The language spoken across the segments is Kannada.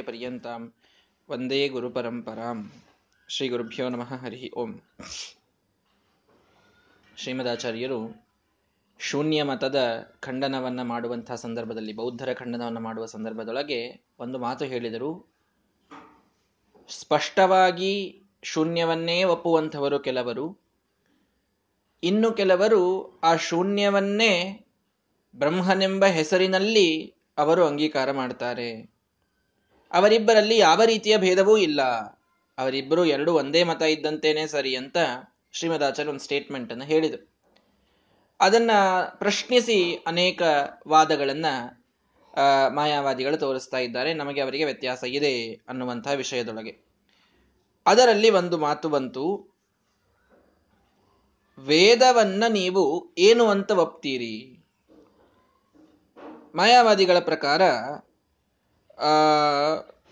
ಪರ್ಯಂತಾಂ ವಂದೇ ಗುರುಪರಂಪರಾಂ. ಶ್ರೀ ಗುರುಭ್ಯೋ ನಮಃ, ಹರಿ ಓಂ. ಶ್ರೀಮದಾಚಾರ್ಯರು ಶೂನ್ಯ ಮತದ ಖಂಡನವನ್ನ ಮಾಡುವಂತಹ ಸಂದರ್ಭದಲ್ಲಿ, ಬೌದ್ಧರ ಖಂಡನವನ್ನು ಮಾಡುವ ಸಂದರ್ಭದೊಳಗೆ ಒಂದು ಮಾತು ಹೇಳಿದರು. ಸ್ಪಷ್ಟವಾಗಿ ಶೂನ್ಯವನ್ನೇ ಒಪ್ಪುವಂಥವರು ಕೆಲವರು. ಇನ್ನು ಕೆಲವರು ಆ ಶೂನ್ಯವನ್ನೇ ಬ್ರಹ್ಮನೆಂಬ ಹೆಸರಿನಲ್ಲಿ ಅವರು ಅಂಗೀಕಾರ ಮಾಡ್ತಾರೆ. ಅವರಿಬ್ಬರಲ್ಲಿ ಯಾವ ರೀತಿಯ ಭೇದವೂ ಇಲ್ಲ. ಅವರಿಬ್ಬರು ಎರಡು ಒಂದೇ ಮತ ಇದ್ದಂತೇನೆ ಸರಿ ಅಂತ ಶ್ರೀಮದಾಚಾರ್ಯ ಒಂದು ಸ್ಟೇಟ್ಮೆಂಟ್ ಅನ್ನು ಹೇಳಿದರು. ಅದನ್ನ ಪ್ರಶ್ನಿಸಿ ಅನೇಕ ವಾದಗಳನ್ನ ಮಾಯಾವಾದಿಗಳು ತೋರಿಸ್ತಾ ಇದ್ದಾರೆ. ನಮಗೆ ಅವರಿಗೆ ವ್ಯತ್ಯಾಸ ಇದೆ ಅನ್ನುವಂತಹ ವಿಷಯದೊಳಗೆ. ಅದರಲ್ಲಿ ಒಂದು ಮಾತು ಬಂತು. ವೇದವನ್ನ ನೀವು ಏನು ಅಂತ ಒಪ್ತೀರಿ? ಮಾಯಾವಾದಿಗಳ ಪ್ರಕಾರ ಆ,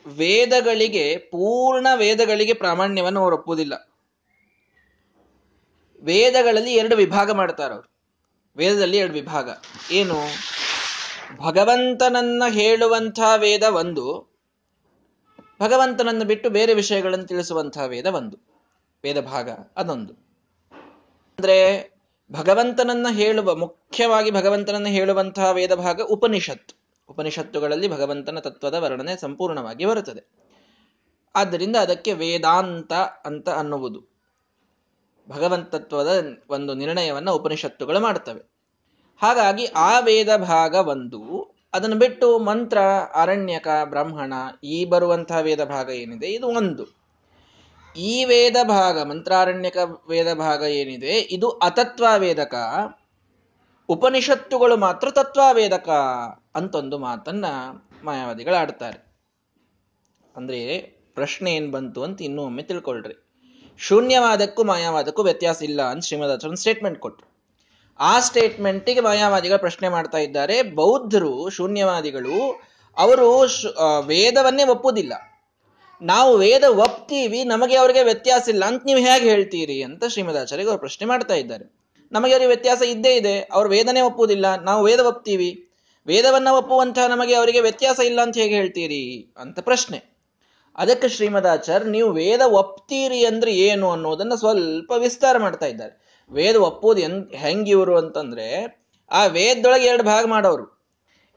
ವೇದಗಳಿಗೆ, ಪೂರ್ಣ ವೇದಗಳಿಗೆ ಪ್ರಾಮಾಣ್ಯವನ್ನು ಅವರು ಒಪ್ಪುವುದಿಲ್ಲ ವೇದಗಳಲ್ಲಿ ಎರಡು ವಿಭಾಗ ಮಾಡ್ತಾರೆ ಅವರು. ವೇದದಲ್ಲಿ ಎರಡು ವಿಭಾಗ. ಏನು? ಭಗವಂತನನ್ನ ಹೇಳುವಂಥ ವೇದ ಒಂದು, ಭಗವಂತನನ್ನು ಬಿಟ್ಟು ಬೇರೆ ವಿಷಯಗಳನ್ನು ತಿಳಿಸುವಂತಹ ವೇದ ಒಂದು, ವೇದ ಭಾಗ ಅದೊಂದು. ಅಂದ್ರೆ ಭಗವಂತನನ್ನ ಹೇಳುವ, ಮುಖ್ಯವಾಗಿ ಭಗವಂತನನ್ನ ಹೇಳುವಂತಹ ವೇದ ಭಾಗ ಉಪನಿಷತ್ತು. ಉಪನಿಷತ್ತುಗಳಲ್ಲಿ ಭಗವಂತನ ತತ್ವದ ವರ್ಣನೆ ಸಂಪೂರ್ಣವಾಗಿ ಬರುತ್ತದೆ. ಆದ್ದರಿಂದ ಅದಕ್ಕೆ ವೇದಾಂತ ಅಂತ ಅನ್ನುವುದು. ಭಗವಂತತ್ವದ ಒಂದು ನಿರ್ಣಯವನ್ನು ಉಪನಿಷತ್ತುಗಳು ಮಾಡ್ತವೆ. ಹಾಗಾಗಿ ಆ ವೇದ ಭಾಗ ಒಂದು, ಅದನ್ನು ಬಿಟ್ಟು ಮಂತ್ರ, ಅರಣ್ಯಕ, ಬ್ರಾಹ್ಮಣ ಈ ಬರುವಂತಹ ವೇದ ಭಾಗ ಏನಿದೆ ಇದು ಒಂದು. ಈ ವೇದ ಭಾಗ ಮಂತ್ರಾರಣ್ಯಕ ವೇದ ಭಾಗ ಏನಿದೆ ಇದು ಅತತ್ವ ವೇದಕ. ಉಪನಿಷತ್ತುಗಳು ಮಾತ್ರ ತತ್ವಾವೇದಕ ಅಂತೊಂದು ಮಾತನ್ನ ಮಾಯಾವಾದಿಗಳು ಆಡ್ತಾರೆ. ಅಂದ್ರೆ ಪ್ರಶ್ನೆ ಏನ್ ಬಂತು ಅಂತ ಇನ್ನೂ ಒಮ್ಮೆ ತಿಳ್ಕೊಳ್ರಿ. ಶೂನ್ಯವಾದಕ್ಕೂ ಮಾಯಾವಾದಕ್ಕೂ ವ್ಯತ್ಯಾಸ ಇಲ್ಲ ಅಂತ ಶ್ರೀಮದಾಚಾರ್ಯ ಸ್ಟೇಟ್ಮೆಂಟ್ ಕೊಟ್ರು. ಆ ಸ್ಟೇಟ್ಮೆಂಟಿಗೆ ಮಾಯಾವಾದಿಗಳು ಪ್ರಶ್ನೆ ಮಾಡ್ತಾ ಇದ್ದಾರೆ. ಬೌದ್ಧರು, ಶೂನ್ಯವಾದಿಗಳು, ಅವರು ವೇದವನ್ನೇ ಒಪ್ಪುವುದಿಲ್ಲ. ನಾವು ವೇದ ಒಪ್ತೀವಿ, ನಮಗೆ ಅವರಿಗೆ ವ್ಯತ್ಯಾಸ ಇಲ್ಲ ಅಂತ ನೀವು ಹೇಗೆ ಹೇಳ್ತೀರಿ ಅಂತ ಶ್ರೀಮದಾಚಾರ್ಯಗೆ ಅವರು ಪ್ರಶ್ನೆ ಮಾಡ್ತಾ ಇದ್ದಾರೆ. ನಮಗೆ ಅವರಿಗೆ ವ್ಯತ್ಯಾಸ ಇದ್ದೇ ಇದೆ. ಅವ್ರು ವೇದನೇ ಒಪ್ಪುವುದಿಲ್ಲ. ನಾವು ವೇದ ಒಪ್ತೀವಿ. ವೇದವನ್ನ ಒಪ್ಪುವಂತಹ ನಮಗೆ ಅವರಿಗೆ ವ್ಯತ್ಯಾಸ ಇಲ್ಲ ಅಂತ ಹೇಗೆ ಹೇಳ್ತೀರಿ ಅಂತ ಪ್ರಶ್ನೆ. ಅದಕ್ಕೆ ಶ್ರೀಮದಾಚಾರ್ಯ, ನೀವು ವೇದ ಒಪ್ತೀರಿ ಅಂದ್ರೆ ಏನು ಅನ್ನೋದನ್ನ ಸ್ವಲ್ಪ ವಿಸ್ತಾರ ಮಾಡ್ತಾ ಇದ್ದಾರೆ. ವೇದ ಒಪ್ಪೋದು ಎನ್ ಹೆಂಗಿವರು ಅಂತಂದ್ರೆ, ಆ ವೇದದೊಳಗೆ ಎರಡು ಭಾಗ ಮಾಡೋರು.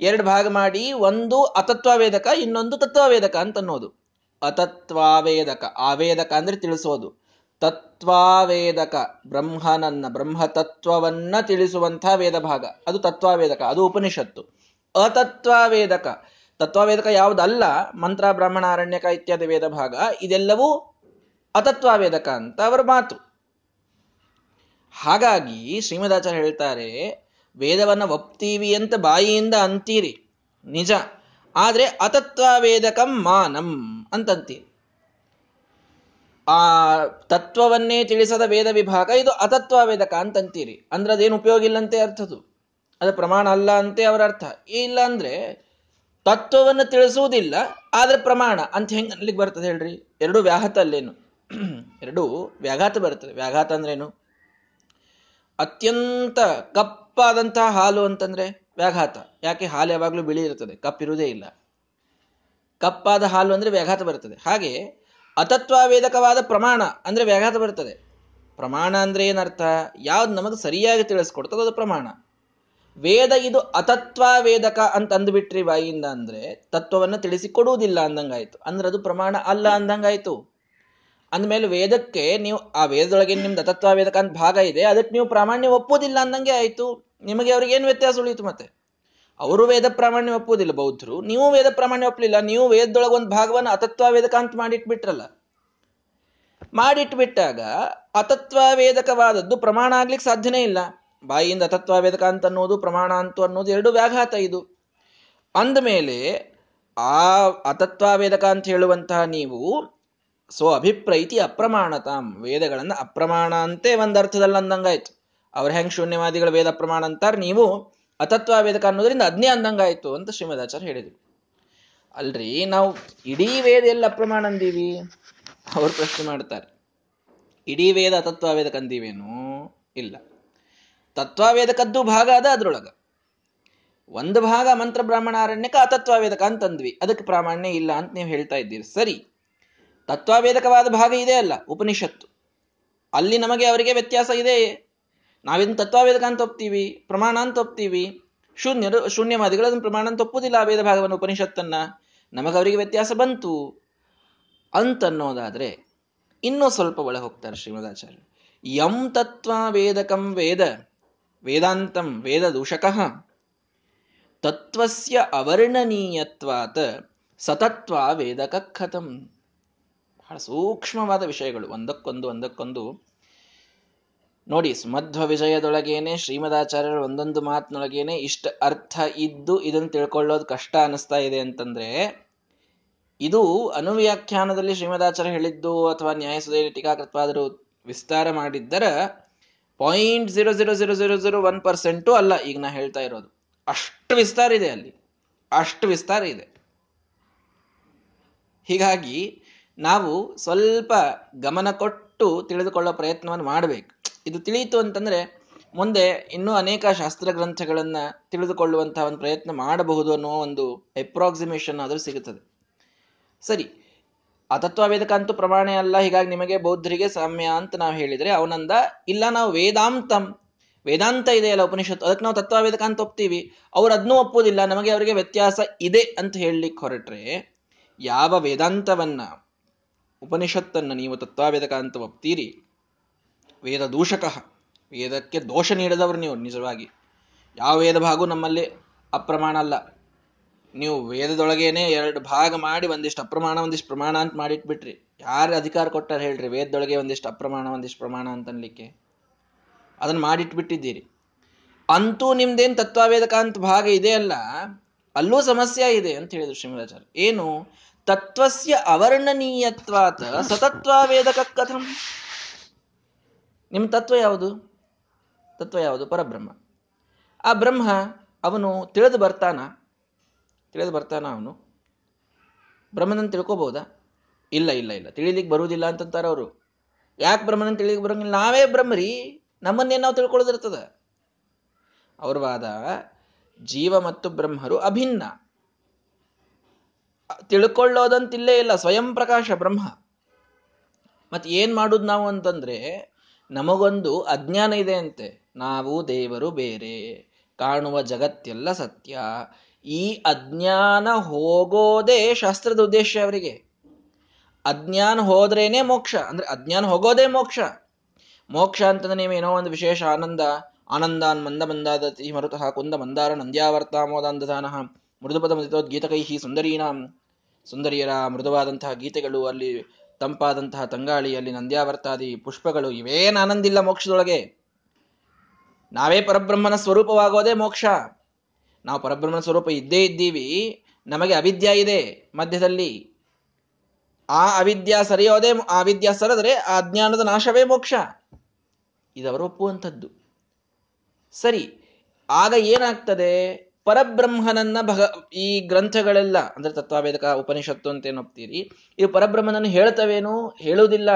ಎರಡು ಭಾಗ ಮಾಡಿ ಒಂದು ಅತತ್ವವೇದಕ, ಇನ್ನೊಂದು ತತ್ವವೇದಕ ಅಂತ ಅನ್ನೋದು. ಅತತ್ವಾವೇದಕ, ಆವೇದಕ ಅಂದ್ರೆ ತಿಳಿಸೋದು. ತತ್ವಾವೇದಕ. ಬ್ರಹ್ಮನನ್ನ, ಬ್ರಹ್ಮತತ್ವವನ್ನ ತಿಳಿಸುವಂತಹ ವೇದ ಭಾಗ ಅದು ತತ್ವಾವೇದಕ, ಅದು ಉಪನಿಷತ್ತು. ಅತತ್ವಾವೇದಕ. ತತ್ವವೇದಕ ಯಾವುದಲ್ಲ? ಮಂತ್ರ, ಬ್ರಾಹ್ಮಣ, ಅರಣ್ಯಕ ಇತ್ಯಾದಿ ವೇದ ಭಾಗ ಇದೆಲ್ಲವೂ ಅತತ್ವಾವೇದಕ ಅಂತ ಅವರ ಮಾತು. ಹಾಗಾಗಿ ಶ್ರೀಮದಾಚಾರ್ಯ ಹೇಳ್ತಾರೆ, ವೇದವನ್ನ ಒಪ್ತೀವಿ ಅಂತ ಬಾಯಿಯಿಂದ ಅಂತೀರಿ. ನಿಜ. ಆದ್ರೆ ಅತತ್ವಾವೇದಕಂ ಮಾನಂ ಅಂತಂತೀರಿ. ಆ ತತ್ವವನ್ನೇ ತಿಳಿಸದ ವೇದ ವಿಭಾಗ ಇದು ಅತತ್ವ ವೇದಕ ಅಂತಂತೀರಿ. ಅಂದ್ರೆ ಅದೇನು ಉಪಯೋಗ ಇಲ್ಲಂತೆ ಅರ್ಥದು ಅದು ಪ್ರಮಾಣ ಅಲ್ಲ ಅಂತ ಅವರ ಅರ್ಥ. ಇಲ್ಲ ಅಂದ್ರೆ ತತ್ವವನ್ನು ತಿಳಿಸುವುದಿಲ್ಲ, ಆದ್ರೆ ಪ್ರಮಾಣ ಅಂತ ಹೆಂಗ್ ಅಲ್ಲಿಗೆ ಬರ್ತದೆ ಹೇಳ್ರಿ? ಎರಡು ವ್ಯಾಘಾತ ಅಲ್ಲೇನು? ಎರಡು ವ್ಯಾಘಾತ ಬರ್ತದೆ. ವ್ಯಾಘಾತ ಅಂದ್ರೇನು? ಅತ್ಯಂತ ಕಪ್ಪಾದಂತಹ ಹಾಲು ಅಂತಂದ್ರೆ ವ್ಯಾಘಾತ. ಯಾಕೆ? ಹಾಲು ಯಾವಾಗಲೂ ಬಿಳಿ ಇರ್ತದೆ ಕಪ್ಪಿರುವುದೇ ಇಲ್ಲ. ಕಪ್ಪಾದ ಹಾಲು ಅಂದ್ರೆ ವ್ಯಾಘಾತ ಬರ್ತದೆ. ಹಾಗೆ ಅತತ್ವಾವೇದಕವಾದ ಪ್ರಮಾಣ ಅಂದ್ರೆ ವ್ಯಾಘಾತ ಬರ್ತದೆ ಪ್ರಮಾಣ ಅಂದ್ರೆ ಏನರ್ಥ? ಯಾವ್ದು ನಮಗೆ ಸರಿಯಾಗಿ ತಿಳಿಸ್ಕೊಡ್ತದೆ ಅದು ಪ್ರಮಾಣ. ವೇದ ಇದು ಅತತ್ವಾವೇದಕ ಅಂತ ಅಂದ್ಬಿಟ್ರಿ ಬಾಯಿಯಿಂದ ಅಂದ್ರೆ ತತ್ವವನ್ನು ತಿಳಿಸಿಕೊಡುವುದಿಲ್ಲ ಅಂದಂಗಾಯ್ತು. ಅಂದ್ರೆ ಅದು ಪ್ರಮಾಣ ಅಲ್ಲ ಅಂದಂಗಾಯ್ತು. ಅಂದಮೇಲೆ ವೇದಕ್ಕೆ ನೀವು, ಆ ವೇದದೊಳಗೆ ನಿಮ್ದು ಅತತ್ವಾವೇದಕ ಅಂತ ಭಾಗ ಇದೆ, ಅದಕ್ಕೆ ನೀವು ಪ್ರಾಮಾಣ್ಯ ಒಪ್ಪುವುದಿಲ್ಲ ಅಂದಂಗೆ ಆಯಿತು. ನಿಮಗೆ ಅವ್ರಿಗೆ ಏನು ವ್ಯತ್ಯಾಸ ಉಳಿಯಿತು ಮತ್ತೆ? ಅವರು ವೇದ ಪ್ರಾಮಾಣ್ಯ ಒಪ್ಪುವುದಿಲ್ಲ, ಬೌದ್ಧರು. ನೀವು ವೇದ ಪ್ರಾಮಾಣ್ಯ ಒಪ್ಪಲಿಲ್ಲ, ನೀವು ವೇದದೊಳಗೆ ಒಂದು ಭಾಗವನ್ನು ಅತತ್ವ ವೇದಕ ಅಂತ ಮಾಡಿಟ್ಬಿಟ್ರಲ್ಲ. ಮಾಡಿಟ್ಬಿಟ್ಟಾಗ ಅತತ್ವ ವೇದಕವಾದದ್ದು ಪ್ರಮಾಣ ಆಗ್ಲಿಕ್ಕೆ ಸಾಧ್ಯನೇ ಇಲ್ಲ. ಬಾಯಿಯಿಂದ ಅತತ್ವ ವೇದಕ ಅಂತ ಅನ್ನೋದು, ಪ್ರಮಾಣ ಅಂತು ಅನ್ನೋದು ಎರಡು ವ್ಯಾಘಾತ ಇದು. ಅಂದಮೇಲೆ ಆ ಅತತ್ವ ವೇದಕ ಅಂತ ಹೇಳುವಂತಹ ನೀವು ಸೊ ಅಭಿಪ್ರೈತಿ ಅಪ್ರಮಾಣತಾಂ. ವೇದಗಳನ್ನ ಅಪ್ರಮಾಣ ಅಂತೆ ಒಂದರ್ಥದಲ್ಲಿ ಅಂದಂಗಾಯ್ತು. ಅವ್ರ ಹೆಂಗ್ ಶೂನ್ಯವಾದಿಗಳು ವೇದ ಪ್ರಮಾಣ ಅಂತಾರೆ ನೀವು ಅತತ್ವ ವೇದಕ ಅನ್ನೋದ್ರಿಂದ ಅದ್ನೇ ಅಂದಂಗಾಯ್ತು ಅಂತ ಶ್ರೀಮದಾಚಾರ್ಯ ಹೇಳಿದ್ರು. ಅಲ್ರಿ, ನಾವು ಇಡೀ ವೇದ ಎಲ್ಲ ಅಪ್ರಮಾಣ ಅಂದೀವಿ? ಅವ್ರು ಪ್ರಶ್ನೆ ಮಾಡ್ತಾರೆ. ಇಡೀ ವೇದ ಅತತ್ವ ವೇದಕ ಅಂದೀವೇನು ಇಲ್ಲ. ತತ್ವವೇದಕದ್ದು ಭಾಗ ಅದ ಅದ್ರೊಳಗ. ಒಂದು ಭಾಗ ಮಂತ್ರ ಬ್ರಾಹ್ಮಣಾರಣ್ಯಕ ಅತತ್ವವೇದಕ ಅಂತಂದ್ವಿ. ಅದಕ್ಕೆ ಪ್ರಾಮಾಣ್ಯ ಇಲ್ಲ ಅಂತ ನೀವು ಹೇಳ್ತಾ ಇದ್ದೀರಿ. ಸರಿ. ತತ್ವವೇದಕವಾದ ಭಾಗ ಇದೆ ಅಲ್ಲ, ಉಪನಿಷತ್ತು. ಅಲ್ಲಿ ನಮಗೆ ಅವರಿಗೆ ವ್ಯತ್ಯಾಸ ಇದೆ ನಾವಿನ್ ತತ್ವವೇದಕ ಅಂತ ಒಪ್ತೀವಿ, ಪ್ರಮಾಣ ಅಂತ ಒಪ್ತೀವಿ. ಶೂನ್ಯರು ಶೂನ್ಯವಾದಿಗಳು ಅದನ್ನು ಪ್ರಮಾಣ ಅಂತ ಒಪ್ಪುದಿಲ್ಲ ಆ ವೇದ ಭಾಗವನ್ನು ಉಪನಿಷತ್ತನ್ನ. ನಮಗೆ ಅವರಿಗೆ ವ್ಯತ್ಯಾಸ ಬಂತು. ಅಂತನ್ನೋದಾದ್ರೆ, ಇನ್ನೂ ಸ್ವಲ್ಪ ಒಳ ಹೋಗ್ತಾರೆ ಶ್ರೀಮದಾಚಾರ್ಯ ಯಂ ತತ್ವ ವೇದಕಂ ವೇದ, ವೇದಾಂತಂ ವೇದ ದೂಷಕಃ. ತತ್ವಸ್ಯ ಅವರ್ಣನೀಯತ್ವಾತ್ ಸತತ್ವ ವೇದಕ ಕಥಂ. ಬಹಳ ಸೂಕ್ಷ್ಮವಾದ ವಿಷಯಗಳು, ಒಂದಕ್ಕೊಂದು ಒಂದಕ್ಕೊಂದು. ನೋಡಿ ಮಧ್ವ ವಿಜಯದೊಳಗೇನೆ ಶ್ರೀಮದಾಚಾರ್ಯರ ಒಂದೊಂದು ಮಾತಿನೊಳಗೇನೆ ಇಷ್ಟ ಅರ್ಥ ಇದ್ದು ಇದನ್ನು ತಿಳ್ಕೊಳ್ಳೋದು ಕಷ್ಟ ಅನಿಸ್ತಾ ಇದೆ ಅಂತಂದ್ರೆ, ಇದು ಅನುವ್ಯಾಖ್ಯಾನದಲ್ಲಿ ಶ್ರೀಮದಾಚಾರ್ಯ ಹೇಳಿದ್ದು ಅಥವಾ ನ್ಯಾಯಸುದಲ್ಲಿ ಟೀಕಾಕೃತವಾದರೂ ವಿಸ್ತಾರ ಮಾಡಿದ್ದರ point zero zero zero zero zero one percent ಅಲ್ಲ ಈಗ ನಾ ಹೇಳ್ತಾ ಇರೋದು. ಅಷ್ಟು ವಿಸ್ತಾರ ಇದೆ ಅಲ್ಲಿ. ಅಷ್ಟು ವಿಸ್ತಾರ ಇದೆ. ಹೀಗಾಗಿ ನಾವು ಸ್ವಲ್ಪ ಗಮನ ಕೊಟ್ಟು ತಿಳಿದುಕೊಳ್ಳೋ ಪ್ರಯತ್ನವನ್ನು ಮಾಡಬೇಕು. ಇದು ತಿಳಿಯಿತು ಅಂತಂದ್ರೆ, ಮುಂದೆ ಇನ್ನೂ ಅನೇಕ ಶಾಸ್ತ್ರ ಗ್ರಂಥಗಳನ್ನ ತಿಳಿದುಕೊಳ್ಳುವಂತಹ ಒಂದು ಪ್ರಯತ್ನ ಮಾಡಬಹುದು ಅನ್ನೋ ಒಂದು ಅಪ್ರಾಕ್ಸಿಮೇಷನ್ ಆದರೂ ಸಿಗುತ್ತದೆ. ಸರಿ ಅತತ್ವವೇದಕ ಅಂತೂ ಪ್ರಮಾಣ ಅಲ್ಲ, ಹೀಗಾಗಿ ನಿಮಗೆ ಬೌದ್ಧರಿಗೆ ಸಾಮ್ಯ ಅಂತ ನಾವು ಹೇಳಿದ್ರೆ, ಅವನಂದ, ಇಲ್ಲ ನಾವು ವೇದಾಂತಂ. ವೇದಾಂತ ಇದೆಯಲ್ಲ ಉಪನಿಷತ್ತು, ಅದಕ್ಕೆ ನಾವು ತತ್ವವೇದಕ ಅಂತ ಒಪ್ತೀವಿ. ಅವ್ರು ಅದನ್ನೂ ಒಪ್ಪುವುದಿಲ್ಲ ನಮಗೆ ಅವರಿಗೆ ವ್ಯತ್ಯಾಸ ಇದೆ ಅಂತ ಹೇಳಲಿಕ್ಕೆ ಹೊರಟ್ರೆ, ಯಾವ ವೇದಾಂತವನ್ನ, ಉಪನಿಷತ್ತನ್ನು ನೀವು ತತ್ವಾವೇದಕ ಅಂತ ಒಪ್ತೀರಿ ವೇದ ದೂಷಕ ವೇದಕ್ಕೆ ದೋಷ ನೀಡದವರು ನೀವು, ನಿಜವಾಗಿ. ಯಾವ ವೇದ ಭಾಗವು ನಮ್ಮಲ್ಲಿ ಅಪ್ರಮಾಣ ಅಲ್ಲ. ನೀವು ವೇದದೊಳಗೇನೆ ಎರಡು ಭಾಗ ಮಾಡಿ ಒಂದಿಷ್ಟು ಅಪ್ರಮಾಣ, ಒಂದಿಷ್ಟು ಪ್ರಮಾಣ ಅಂತ ಮಾಡಿಟ್ಬಿಟ್ರಿ. ಯಾರು ಅಧಿಕಾರ ಕೊಟ್ಟಾರ ಹೇಳ್ರಿ, ವೇದದೊಳಗೆ ಒಂದಿಷ್ಟು ಅಪ್ರಮಾಣ, ಒಂದಿಷ್ಟು ಪ್ರಮಾಣ ಅಂತ ಅನ್ಲಿಕ್ಕೆ ಅದನ್ನ ಮಾಡಿಟ್ಬಿಟ್ಟಿದ್ದೀರಿ. ಅಂತೂ ನಿಮ್ದೇನು ತತ್ವವೇದಕ ಅಂತ ಭಾಗ ಇದೆ ಅಲ್ಲ, ಅಲ್ಲೂ ಸಮಸ್ಯೆ ಇದೆ ಅಂತ ಹೇಳಿದ್ರು ಶ್ರೀಮದಾಚಾರ್ಯ. ಏನು? ತತ್ವಸ್ಯ ಅವರ್ಣನೀಯತ್ವಾತ ಸತತ್ವಾವೇದಕ ಕಥಂ. ನಿಮ್ಮ ತತ್ವ ಯಾವುದು? ತತ್ವ ಯಾವುದು? ಪರಬ್ರಹ್ಮ. ಆ ಬ್ರಹ್ಮ ಅವನು ತಿಳಿದು ಬರ್ತಾನ? ತಿಳಿದು ಬರ್ತಾನ ಅವನು. ಬ್ರಹ್ಮನನ್ನು ತಿಳ್ಕೊಬೋದಾ? ಇಲ್ಲ ಇಲ್ಲ ಇಲ್ಲ. ತಿಳಿಲಿಕ್ಕೆ ಬರುವುದಿಲ್ಲ ಅಂತಂತಾರೆ ಅವರು. ಯಾಕೆ ಬ್ರಹ್ಮನನ್ನು ತಿಳಿಲಿಕ್ಕೆ ಬರೋಂಗಿಲ್ಲ? ನಾವೇ ಬ್ರಹ್ಮರಿ. ನಮ್ಮನ್ನೇ ನಾವು ತಿಳ್ಕೊಳ್ಳೋದಿರ್ತದ. ಅವ್ರ ವಾದ, ಜೀವ ಮತ್ತು ಬ್ರಹ್ಮರು ಅಭಿನ್ನ. ತಿಳ್ಕೊಳ್ಳೋದಂತಿಲ್ಲೇ ಇಲ್ಲ. ಸ್ವಯಂ ಪ್ರಕಾಶ ಬ್ರಹ್ಮ. ಮತ್ತೆ ಏನು ಮಾಡುದು ನಾವು ಅಂತಂದ್ರೆ ನಮಗೊಂದು ಅಜ್ಞಾನ ಇದೆ ಅಂತೆ ನಾವು ದೇವರು ಬೇರೆ, ಕಾಣುವ ಜಗತ್ತೆಲ್ಲ ಸತ್ಯ. ಈ ಅಜ್ಞಾನ ಹೋಗೋದೇ ಶಾಸ್ತ್ರದ ಉದ್ದೇಶ ಅವರಿಗೆ. ಅಜ್ಞಾನ ಹೋದ್ರೇನೆ ಮೋಕ್ಷ, ಅಂದ್ರೆ ಅಜ್ಞಾನ ಹೋಗೋದೇ ಮೋಕ್ಷ. ಮೋಕ್ಷ ಅಂತಂದ್ರೆ ಏನೋ ಒಂದು ವಿಶೇಷ ಆನಂದ, ಆನಂದಾನ್ ಮಂದ ಮಂದಾದತಿ ಮರುತಃ ಕುಂದ ಮಂದಾರ ನಂದ್ಯಾವರ್ತಾಮೋದಾಂಧಾನ ಮೃದುಪದ ಗೀತಕೈಹಿ ಸುಂದರೀನಾಂ. ಸುಂದರಿಯರ ಮೃದುವಾದಂತಹ ಗೀತೆಗಳು ಅಲ್ಲಿ ತಂಪಾದಂತಹ ತಂಗಾಳಿಯಲ್ಲಿ ನಂದ್ಯಾವರ್ತಾದಿ ಪುಷ್ಪಗಳು ಇವೇನ ಆನಂದಿಲ್ಲ ಮೋಕ್ಷದೊಳಗೆ? ನಾವೇ ಪರಬ್ರಹ್ಮನ ಸ್ವರೂಪವಾಗೋದೇ ಮೋಕ್ಷ. ನಾವು ಪರಬ್ರಹ್ಮನ ಸ್ವರೂಪ ಇದ್ದೇ ಇದ್ದೀವಿ, ನಮಗೆ ಅವಿದ್ಯ ಇದೆ ಮಧ್ಯದಲ್ಲಿ. ಆ ಅವಿದ್ಯ ಸರಿಯೋದೇ ಆ ವಿದ್ಯ ಸರಿದರೆ ಆ ಅಜ್ಞಾನದ ನಾಶವೇ ಮೋಕ್ಷ. ಇದವರು ಒಪ್ಪುವಂಥದ್ದು. ಸರಿ, ಆಗ ಏನಾಗ್ತದೆ? ಪರಬ್ರಹ್ಮನನ್ನ ಭಗ, ಈ ಗ್ರಂಥಗಳೆಲ್ಲ, ಅಂದ್ರೆ ತತ್ವಾವೇದಕ, ಉಪನಿಷತ್ತು ಅಂತ ಏನೊಪ್ತೀರಿ ಈ ಪರಬ್ರಹ್ಮನನ್ನು ಹೇಳ್ತವೇನು? ಹೇಳುವುದಿಲ್ಲ.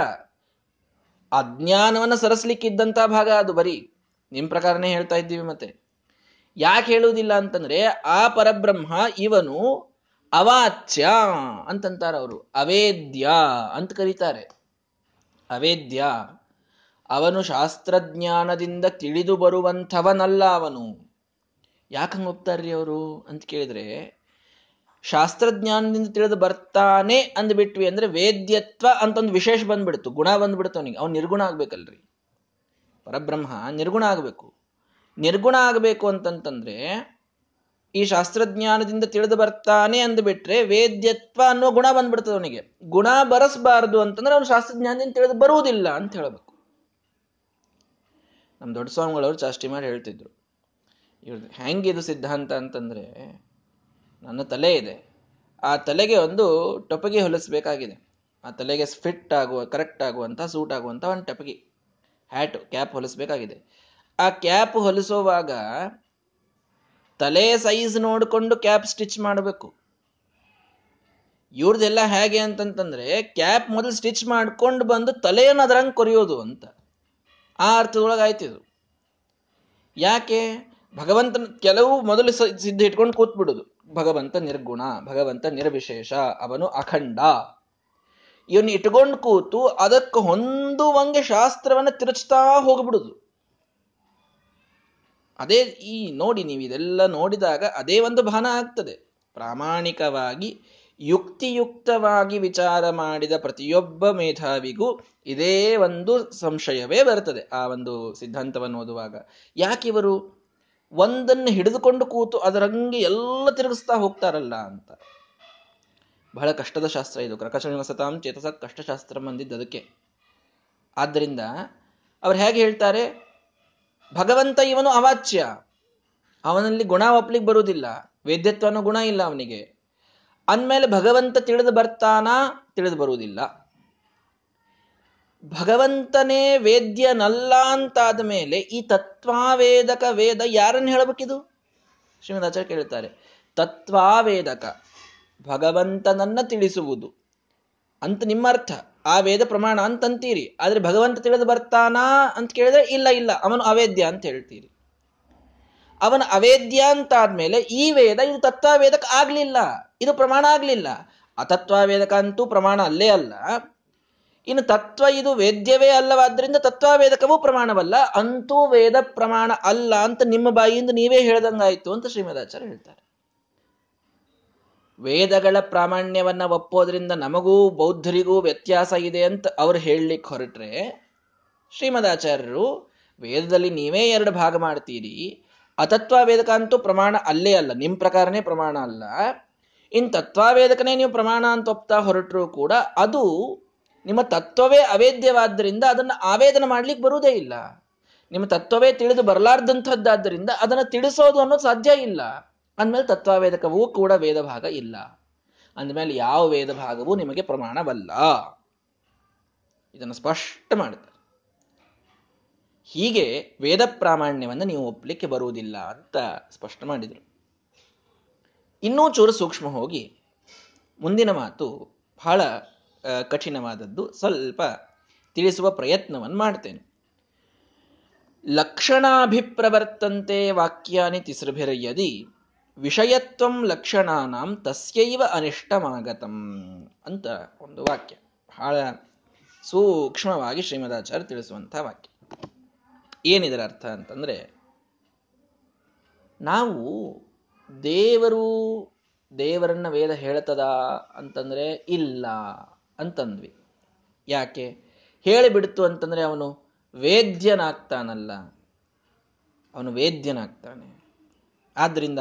ಅಜ್ಞಾನವನ್ನ ಸರಸ್ಲಿಕ್ಕಿದ್ದಂತ ಭಾಗ ಅದು ಬರೀ. ನಿಮ್ ಪ್ರಕಾರನೇ ಹೇಳ್ತಾ ಇದ್ದೀವಿ ಮತ್ತೆ. ಯಾಕೆ ಹೇಳುವುದಿಲ್ಲ ಅಂತಂದ್ರೆ, ಆ ಪರಬ್ರಹ್ಮ ಇವನು ಅವಾಚ್ಯ ಅಂತಂತಾರ ಅವರು. ಅವೇದ್ಯ ಅಂತ ಕರೀತಾರೆ. ಅವೇದ್ಯ. ಅವನು ಶಾಸ್ತ್ರಜ್ಞಾನದಿಂದ ತಿಳಿದು ಬರುವಂಥವನಲ್ಲ ಅವನು. ಯಾಕಂಗ ಒಪ್ತಾರ್ರಿ ಅವರು ಅಂತ ಕೇಳಿದ್ರೆ, ಶಾಸ್ತ್ರಜ್ಞಾನದಿಂದ ತಿಳಿದು ಬರ್ತಾನೆ ಅಂದ್ಬಿಟ್ವಿ ಅಂದ್ರೆ ವೇದ್ಯತ್ವ ಅಂತ ಒಂದು ವಿಶೇಷ ಬಂದ್ಬಿಡ್ತು, ಗುಣ ಬಂದ್ಬಿಡ್ತು ಅವನಿಗೆ. ಅವ್ನು ನಿರ್ಗುಣ ಆಗ್ಬೇಕಲ್ರಿ. ಪರಬ್ರಹ್ಮ ನಿರ್ಗುಣ ಆಗ್ಬೇಕು. ನಿರ್ಗುಣ ಆಗಬೇಕು ಅಂತಂತಂದ್ರೆ, ಈ ಶಾಸ್ತ್ರಜ್ಞಾನದಿಂದ ತಿಳಿದು ಬರ್ತಾನೆ ಅಂದ್ಬಿಟ್ರೆ ವೇದ್ಯತ್ವ ಅನ್ನೋ ಗುಣ ಬಂದ್ಬಿಡ್ತದೆ ಅವನಿಗೆ. ಗುಣ ಬರಸ್ಬಾರ್ದು ಅಂತಂದ್ರೆ ಅವನು ಶಾಸ್ತ್ರಜ್ಞಾನದಿಂದ ತಿಳಿದು ಬರುವುದಿಲ್ಲ ಅಂತ ಹೇಳಬೇಕು. ನಮ್ಮ ದೊಡ್ಡ ಸ್ವಾಮಿಗಳವರು ಚಾಷ್ಟಿ ಮಾಡಿ ಹೇಳ್ತಿದ್ರು. ಇವ್ರದ್ದು ಹೆಂಗಿದು ಸಿದ್ಧಾಂತ ಅಂತಂದ್ರೆ ನನ್ನ ತಲೆ ಇದೆ. ಆ ತಲೆಗೆ ಒಂದು ಟೊಪಗಿ ಹೊಲಿಸ್ಬೇಕಾಗಿದೆ. ಆ ತಲೆಗೆ ಫಿಟ್ ಆಗುವ, ಕರೆಕ್ಟ್ ಆಗುವಂತ, ಸೂಟ್ ಆಗುವಂತ ಒಂದು ಟೊಪಗಿ, ಹ್ಯಾಟ್, ಕ್ಯಾಪ್ ಹೊಲಿಸ್ಬೇಕಾಗಿದೆ. ಆ ಕ್ಯಾಪ್ ಹೊಲಿಸುವಾಗ ತಲೆ ಸೈಜ್ ನೋಡಿಕೊಂಡು ಕ್ಯಾಪ್ ಸ್ಟಿಚ್ ಮಾಡಬೇಕು. ಇವ್ರದೆಲ್ಲ ಹೇಗೆ ಅಂತಂತಂದ್ರೆ ಕ್ಯಾಪ್ ಮೊದಲು ಸ್ಟಿಚ್ ಮಾಡ್ಕೊಂಡು ಬಂದು ತಲೆಯನ್ನು ಅದರಂಗೆ ಕೊರಿಯೋದು ಅಂತ. ಆ ಅರ್ಥದೊಳಗೆ ಇದು. ಯಾಕೆ? ಭಗವಂತನ ಕೆಲವು ಮೊದಲು ಸಿದ್ಧ ಇಟ್ಕೊಂಡು ಕೂತ್ಬಿಡುದು. ಭಗವಂತ ನಿರ್ಗುಣ, ಭಗವಂತ ನಿರ್ವಿಶೇಷ, ಅವನು ಅಖಂಡ. ಇವನು ಇಟ್ಕೊಂಡು ಕೂತು ಅದಕ್ಕೆ ಹೊಂದುವಂಗೆ ಶಾಸ್ತ್ರವನ್ನ ತಿರುಚ್ತಾ ಹೋಗ್ಬಿಡುದು. ಅದೇ ಈ ನೋಡಿ ನೀವು ಇದೆಲ್ಲ ನೋಡಿದಾಗ ಅದೇ ಒಂದು ಭಾನ ಆಗ್ತದೆ. ಪ್ರಾಮಾಣಿಕವಾಗಿ, ಯುಕ್ತಿಯುಕ್ತವಾಗಿ ವಿಚಾರ ಮಾಡಿದ ಪ್ರತಿಯೊಬ್ಬ ಮೇಧಾವಿಗೂ ಇದೇ ಒಂದು ಸಂಶಯವೇ ಬರ್ತದೆ ಆ ಒಂದು ಸಿದ್ಧಾಂತವನ್ನು ಓದುವಾಗ. ಯಾಕಿವರು? ಒಂದನ್ನು ಹಿಡಿದುಕೊಂಡು ಕೂತು ಅದರಂಗೆ ಎಲ್ಲ ತಿರುಗಿಸ್ತಾ ಹೋಗ್ತಾರಲ್ಲ ಅಂತ. ಬಹಳ ಕಷ್ಟದ ಶಾಸ್ತ್ರ ಇದು. ಕೃಕಶ್ರೀನಿವಸತಾಂ ಚೇತಸ ಕಷ್ಟಶಾಸ್ತ್ರ ಬಂದಿದ್ದು ಅದಕ್ಕೆ. ಆದ್ದರಿಂದ ಅವ್ರು ಹೇಗೆ ಹೇಳ್ತಾರೆ? ಭಗವಂತ ಇವನು ಅವಾಚ್ಯ. ಅವನಲ್ಲಿ ಗುಣ ಒಪ್ಲಿಕ್ಕೆ ಬರುವುದಿಲ್ಲ. ವೇದ್ಯತ್ವ ಅನ್ನೋ ಗುಣ ಇಲ್ಲ ಅವನಿಗೆ. ಅಂದಮೇಲೆ ಭಗವಂತ ತಿಳಿದು ಬರ್ತಾನಾ? ತಿಳಿದು ಬರುವುದಿಲ್ಲ. ಭಗವಂತನೇ ವೇದ್ಯನಲ್ಲ ಅಂತಾದ ಮೇಲೆ ಈ ತತ್ವಾವೇದಕ ವೇದ ಯಾರನ್ನು ಹೇಳಬೇಕಿದು? ಶ್ರೀಮದಾಚಾರ್ಯ ಕೇಳ್ತಾರೆ ತತ್ವಾವೇದಕ. ಭಗವಂತನನ್ನ ತಿಳಿಸುವುದು. ಅಂತ ನಿಮ್ಮ ಅರ್ಥ ಆ ವೇದ ಪ್ರಮಾಣ ಅಂತಂತೀರಿ. ಆದ್ರೆ ಭಗವಂತ ತಿಳಿದು ಬರ್ತಾನಾ ಅಂತ ಕೇಳಿದ್ರೆ ಇಲ್ಲ ಇಲ್ಲ. ಅವನು ಅವೇದ್ಯ ಅಂತ ಹೇಳ್ತೀರಿ. ಅವನ ಅವೇದ್ಯ ಅಂತಾದ್ಮೇಲೆ ಈ ವೇದ ಇದು ತತ್ವಾವೇದಕ ಆಗ್ಲಿಲ್ಲ. ಇದು ಪ್ರಮಾಣ ಆಗ್ಲಿಲ್ಲ. ಅತತ್ವವೇದಕ ಅಂತೂ ಪ್ರಮಾಣ ಅಲ್ಲೇ ಅಲ್ಲ. ಇನ್ನು ತತ್ವ ಇದು ವೇದ್ಯವೇ ಅಲ್ಲವಾದ್ರಿಂದ ತತ್ವವೇದಕವೂ ಪ್ರಮಾಣವಲ್ಲ. ಅಂತೂ ವೇದ ಪ್ರಮಾಣ ಅಲ್ಲ ಅಂತ ನಿಮ್ಮ ಬಾಯಿಯಿಂದ ನೀವೇ ಹೇಳ್ದಂಗಾಯ್ತು ಅಂತ ಶ್ರೀಮದಾಚಾರ್ಯ ಹೇಳ್ತಾರೆ. ವೇದಗಳ ಪ್ರಾಮಾಣ್ಯವನ್ನ ಒಪ್ಪೋದ್ರಿಂದ ನಮಗೂ ಬೌದ್ಧರಿಗೂ ವ್ಯತ್ಯಾಸ ಇದೆ ಅಂತ ಅವ್ರು ಹೇಳಲಿಕ್ಕೆ ಹೊರಟ್ರೆ ಶ್ರೀಮದಾಚಾರ್ಯರು, ವೇದದಲ್ಲಿ ನೀವೇ ಎರಡು ಭಾಗ ಮಾಡ್ತೀರಿ. ಅತತ್ವ ವೇದಕ ಅಂತೂ ಪ್ರಮಾಣ ಅಲ್ಲೇ ಅಲ್ಲ ನಿಮ್ಮ ಪ್ರಕಾರನೇ ಪ್ರಮಾಣ ಅಲ್ಲ. ಇನ್ ತತ್ವಾವೇದಕನೇ ನೀವು ಪ್ರಮಾಣ ಅಂತ ಒಪ್ತಾ ಹೊರಟರೂ ಕೂಡ ಅದು ನಿಮ್ಮ ತತ್ವವೇ ಅವೇದ್ಯವಾದ್ದರಿಂದ ಅದನ್ನು ಆವೇದನ ಮಾಡ್ಲಿಕ್ಕೆ ಬರುವುದೇ ಇಲ್ಲ. ನಿಮ್ಮ ತತ್ವವೇ ತಿಳಿದು ಬರಲಾರ್ದಂಥದ್ದಾದ್ದರಿಂದ ಅದನ್ನು ತಿಳಿಸೋದು ಅನ್ನೋದು ಸಾಧ್ಯ ಇಲ್ಲ. ಅಂದಮೇಲೆ ತತ್ವಾವೇದಕವೂ ಕೂಡ ವೇದ ಭಾಗ ಇಲ್ಲ. ಅಂದಮೇಲೆ ಯಾವ ವೇದ ಭಾಗವೂ ನಿಮಗೆ ಪ್ರಮಾಣವಲ್ಲ. ಇದನ್ನು ಸ್ಪಷ್ಟ ಮಾಡುತ್ತೆ. ಹೀಗೆ ವೇದ ಪ್ರಾಮಾಣ್ಯವನ್ನು ನೀವು ಒಪ್ಪಲಿಕ್ಕೆ ಬರುವುದಿಲ್ಲ ಅಂತ ಸ್ಪಷ್ಟ ಮಾಡಿದರು. ಇನ್ನೂ ಚೂರು ಸೂಕ್ಷ್ಮ ಹೋಗಿ ಮುಂದಿನ ಮಾತು ಬಹಳ ಕಠಿಣವಾದದ್ದು. ಸ್ವಲ್ಪ ತಿಳಿಸುವ ಪ್ರಯತ್ನವನ್ನು ಮಾಡ್ತೇನೆ. ಲಕ್ಷಣಾಭಿಪ್ರವರ್ತಂತೆ ವಾಕ್ಯಾನಿ ತಿಸೃಭಿರಯದಿ ವಿಷಯತ್ವಂ ಲಕ್ಷಣಾನಾಂ ತಸ್ಯೈವ ಅನಿಷ್ಟಮಾಗತಂ ಅಂತ ಒಂದು ವಾಕ್ಯ. ಬಹಳ ಸೂಕ್ಷ್ಮವಾಗಿ ಶ್ರೀಮದಾಚಾರ್ಯ ತಿಳಿಸುವಂತಹ ವಾಕ್ಯ. ಏನಿದರ ಅರ್ಥ ಅಂತಂದ್ರೆ, ನಾವು ದೇವರು ದೇವರನ್ನ ವೇದ ಹೇಳ್ತದ ಅಂತಂದ್ರೆ ಇಲ್ಲ. ಅಂತಂದ್ವಿ. ಯಾಕೆ? ಹೇಳಿಬಿಡ್ತು ಅಂತಂದ್ರೆ ಅವನು ವೇದ್ಯನಾಗ್ತಾನಲ್ಲ. ಅವನು ವೇದ್ಯನಾಗ್ತಾನೆ. ಆದ್ದರಿಂದ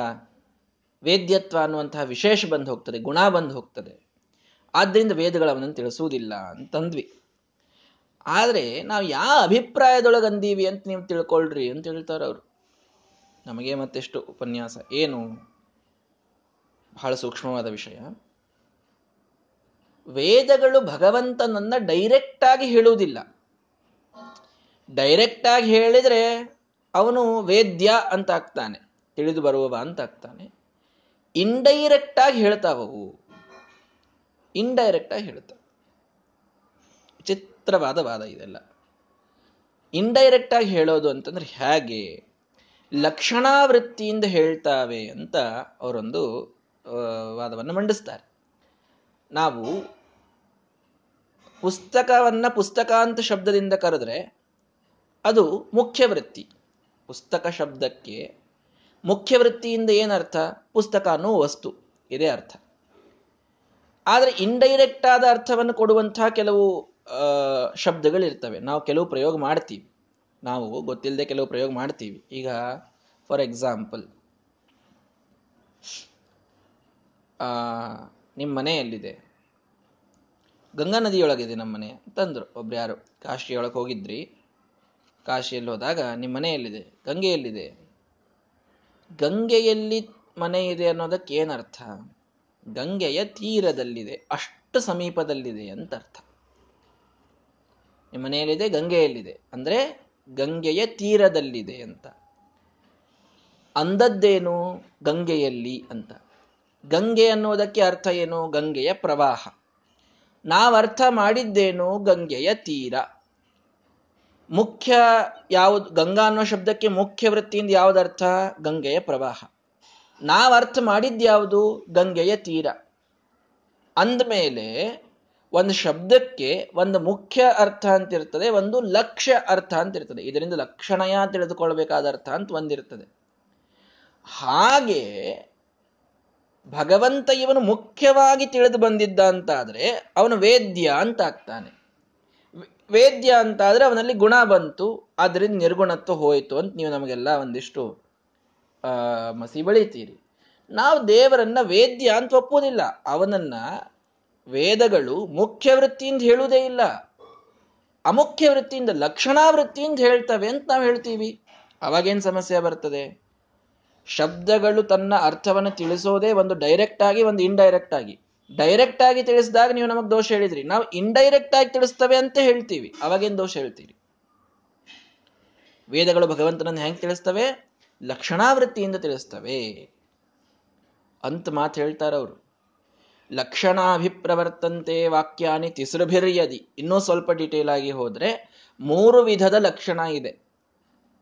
ವೇದ್ಯತ್ವ ಅನ್ನುವಂತಹ ವಿಶೇಷ ಬಂದು ಹೋಗ್ತದೆ, ಗುಣ ಬಂದು ಹೋಗ್ತದೆ. ಆದ್ದರಿಂದ ವೇದಗಳು ಅವನನ್ನು ತಿಳಿಸುವುದಿಲ್ಲ ಅಂತಂದ್ವಿ. ಆದರೆ ನಾವು ಯಾವ ಅಭಿಪ್ರಾಯದೊಳಗೆ ಅಂದೀವಿ ಅಂತ ನೀವು ತಿಳ್ಕೊಳ್ರಿ ಅಂತ ಹೇಳ್ತಾರೆ ಅವರು. ನಮಗೆ ಮತ್ತೆಷ್ಟು ಉಪನ್ಯಾಸ ಏನು? ಬಹಳ ಸೂಕ್ಷ್ಮವಾದ ವಿಷಯ. ವೇದಗಳು ಭಗವಂತನನ್ನ ಡೈರೆಕ್ಟ್ ಆಗಿ ಹೇಳುವುದಿಲ್ಲ. ಡೈರೆಕ್ಟ್ ಆಗಿ ಹೇಳಿದ್ರೆ ಅವನು ವೇದ್ಯ ಅಂತ ಆಗ್ತಾನೆ, ತಿಳಿದು ಬರುವವ ಅಂತ ಆಗ್ತಾನೆ. ಇಂಡೈರೆಕ್ಟ್ ಆಗಿ ಹೇಳ್ತಾವವು. ಇಂಡೈರೆಕ್ಟ್ ಆಗಿ ಹೇಳ್ತಾವ. ವಿಚಿತ್ರವಾದ ವಾದ ಇದೆಲ್ಲ. ಇಂಡೈರೆಕ್ಟ್ ಆಗಿ ಹೇಳೋದು ಅಂತಂದ್ರೆ ಹೇಗೆ? ಲಕ್ಷಣಾವೃತ್ತಿಯಿಂದ ಹೇಳ್ತಾವೆ ಅಂತ ಅವರೊಂದು ವಾದವನ್ನು ಮಂಡಿಸ್ತಾರೆ. ನಾವು ಪುಸ್ತಕವನ್ನ ಪುಸ್ತಕ ಅಂತ ಶಬ್ದದಿಂದ ಕರೆದ್ರೆ ಅದು ಮುಖ್ಯ ವೃತ್ತಿ ಪುಸ್ತಕ ಶಬ್ದಕ್ಕೆ ಮುಖ್ಯ ವೃತ್ತಿಯಿಂದ ಏನರ್ಥ? ಪುಸ್ತಕ ಅನ್ನೋ ವಸ್ತು. ಇದೇ ಅರ್ಥ. ಆದರೆ ಇಂಡೈರೆಕ್ಟ್ ಆದ ಅರ್ಥವನ್ನು ಕೊಡುವಂತಹ ಕೆಲವು ಶಬ್ದಗಳಿರ್ತವೆ. ನಾವು ಕೆಲವು ಪ್ರಯೋಗ ಮಾಡ್ತೀವಿ. ನಾವು ಗೊತ್ತಿಲ್ಲದೆ ಕೆಲವು ಪ್ರಯೋಗ ಮಾಡ್ತೀವಿ. ಈಗ ಫಾರ್ ಎಕ್ಸಾಂಪಲ್ ನಿಮ್ಮ ಮನೆ ಎಲ್ಲಿದೆ ಗಂಗಾ ನದಿಯೊಳಗಿದೆ ನಮ್ಮ ಮನೆ ಅಂತಂದ್ರು ಒಬ್ರು ಯಾರು? ಕಾಶಿಯೊಳಗೆ ಹೋಗಿದ್ರಿ. ಕಾಶಿಯಲ್ಲಿ ಹೋದಾಗ ನಿಮ್ಮ ಮನೆ ಎಲ್ಲಿದೆ? ಗಂಗೆ ಎಲ್ಲಿದೆ? ಗಂಗೆಯಲ್ಲಿ ಮನೆ ಇದೆ ಅನ್ನೋದಕ್ಕೆ ಏನರ್ಥ? ಗಂಗೆಯ ತೀರದಲ್ಲಿದೆ. ಅಷ್ಟು ಸಮೀಪದಲ್ಲಿದೆ ಅಂತ ಅರ್ಥ. ನಿಮ್ಮ ಮನೆಯಲ್ಲಿದೆ ಗಂಗೆಯಲ್ಲಿದೆ ಅಂದ್ರೆ ಗಂಗೆಯ ತೀರದಲ್ಲಿದೆ ಅಂತ. ಅಂದದ್ದೇನು? ಗಂಗೆಯಲ್ಲಿ ಅಂತ. ಗಂಗೆ ಅನ್ನೋದಕ್ಕೆ ಅರ್ಥ ಏನು? ಗಂಗೆಯ ಪ್ರವಾಹ. ನಾವರ್ಥ ಮಾಡಿದ್ದೇನು ಗಂಗೆಯ ತೀರ. ಮುಖ್ಯ ಯಾವುದು, ಗಂಗಾ ಅನ್ನೋ ಶಬ್ದಕ್ಕೆ ಮುಖ್ಯ ವೃತ್ತಿಯಿಂದ ಯಾವ್ದರ್ಥ? ಗಂಗೆಯ ಪ್ರವಾಹ. ನಾವರ್ಥ ಮಾಡಿದ್ಯಾವುದು ಗಂಗೆಯ ತೀರ. ಅಂದಮೇಲೆ ಒಂದು ಶಬ್ದಕ್ಕೆ ಒಂದು ಮುಖ್ಯ ಅರ್ಥ ಅಂತ ಇರ್ತದೆ ಒಂದು ಲಕ್ಷ್ಯ ಅರ್ಥ ಅಂತ ಇರ್ತದೆ ಇದರಿಂದ ಲಕ್ಷಣಯ ತಿಳಿದುಕೊಳ್ಬೇಕಾದ ಅರ್ಥ ಅಂತ ಒಂದಿರ್ತದೆ. ಹಾಗೆ ಭಗವಂತ ಇವನು ಮುಖ್ಯವಾಗಿ ತಿಳಿದು ಬಂದಿದ್ದ ಅಂತಾದರೆ ಅವನು ವೇದ್ಯ ಅಂತ ಆಗ್ತಾನೆ. ವೇದ್ಯ ಅಂತಾದರೆ ಅವನಲ್ಲಿ ಗುಣ ಬಂತು ಅದರಿಂದ ನಿರ್ಗುಣತ್ವ ಹೋಯಿತು ಅಂತ ನೀವು ನಮಗೆಲ್ಲ ಒಂದಿಷ್ಟು ಮಸಿ ಬಳಿತೀರಿ. ನಾವು ದೇವರನ್ನ ವೇದ್ಯ ಅಂತ ಒಪ್ಪುವುದಿಲ್ಲ. ಅವನನ್ನ ವೇದಗಳು ಮುಖ್ಯ ವೃತ್ತಿಯಿಂದ ಹೇಳುವುದೇ ಇಲ್ಲ. ಅಮುಖ್ಯ ವೃತ್ತಿಯಿಂದ ಲಕ್ಷಣಾ ವೃತ್ತಿಯಿಂದ ಹೇಳ್ತವೆ ಅಂತ ನಾವು ಹೇಳ್ತೀವಿ. ಅವಾಗೇನು ಸಮಸ್ಯೆ ಬರ್ತದೆ? ಶಬ್ದಗಳು ತನ್ನ ಅರ್ಥವನ್ನು ತಿಳಿಸೋದೇ ಒಂದು ಡೈರೆಕ್ಟ್ ಆಗಿ, ಒಂದು ಇಂಡೈರೆಕ್ಟ್ ಆಗಿ. ಡೈರೆಕ್ಟ್ ಆಗಿ ತಿಳಿಸಿದಾಗ ನೀವು ನಮಗೆ ದೋಷ ಹೇಳಿದ್ರಿ. ನಾವು ಇಂಡೈರೆಕ್ಟ್ ಆಗಿ ತಿಳಿಸ್ತವೆ ಅಂತ ಹೇಳ್ತೀವಿ. ಅವಾಗೇನ್ ದೋಷ ಹೇಳ್ತೀರಿ? ವೇದಗಳು ಭಗವಂತನನ್ನು ಹೆಂಗ್ ತಿಳಿಸ್ತವೆ? ಲಕ್ಷಣಾವೃತ್ತಿಯಿಂದ ತಿಳಿಸ್ತವೆ. ಅಂತ ಮಾತು ಹೇಳ್ತಾರವರು ಲಕ್ಷಣಾಭಿಪ್ರವರ್ತಂತೆ ವಾಕ್ಯಾನಿ ತಿಸೃಭಿರ್ಯದಿ. ಇನ್ನೂ ಸ್ವಲ್ಪ ಡೀಟೇಲ್ ಆಗಿ ಹೋದ್ರೆ ಮೂರು ವಿಧದ ಲಕ್ಷಣ ಇದೆ.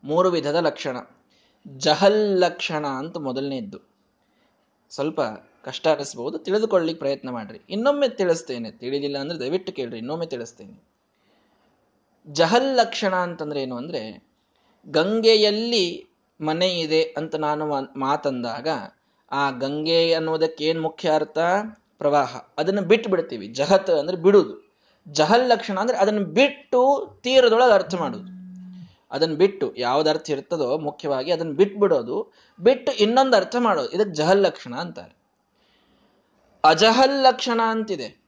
ಮೂರು ವಿಧದ ಲಕ್ಷಣ. ಜಹಲ್ ಲಕ್ಷಣ ಅಂತ ಮೊದಲನೇದ್ದು. ಸ್ವಲ್ಪ ಕಷ್ಟ ಅನಿಸ್ಬಹುದು ತಿಳಿದುಕೊಳ್ಳಿಕ್ಕೆ ಪ್ರಯತ್ನ ಮಾಡ್ರಿ. ಇನ್ನೊಮ್ಮೆ ತಿಳಿಸ್ತೇನೆ. ತಿಳಿಲಿಲ್ಲ ಅಂದ್ರೆ ದಯವಿಟ್ಟು ಕೇಳ್ರಿ, ಇನ್ನೊಮ್ಮೆ ತಿಳಿಸ್ತೇನೆ. ಜಹಲ್ ಲಕ್ಷಣ ಅಂತಂದ್ರೆ ಏನು ಅಂದ್ರೆ, ಗಂಗೆಯಲ್ಲಿ ಮನೆ ಇದೆ ಅಂತ ನಾನು ಮಾತಂದಾಗ, ಆ ಗಂಗೆ ಅನ್ನೋದಕ್ಕೆ ಏನ್ ಮುಖ್ಯ ಅರ್ಥ? ಪ್ರವಾಹ. ಅದನ್ನು ಬಿಟ್ಟು ಬಿಡ್ತೀವಿ. ಜಹತ್ ಅಂದ್ರೆ ಬಿಡುದು. ಜಹಲ್ ಲಕ್ಷಣ ಅಂದ್ರೆ ಅದನ್ನು ಬಿಟ್ಟು ತೀರದೊಳಗೆ ಅರ್ಥ ಮಾಡುದು. ಅದನ್ನ ಬಿಟ್ಟು ಯಾವ್ದು ಅರ್ಥ ಇರ್ತದೋ ಮುಖ್ಯವಾಗಿ ಅದನ್ನ ಬಿಟ್ಬಿಡೋದು, ಬಿಟ್ಟು ಇನ್ನೊಂದು ಅರ್ಥ ಮಾಡೋದು. ಇದಕ್ಕೆ ಜಹಲ್ ಲಕ್ಷಣ ಅಂತಾರೆ. ಅಜಹಲ್ ಲಕ್ಷಣ ಅಂತಿದೆ.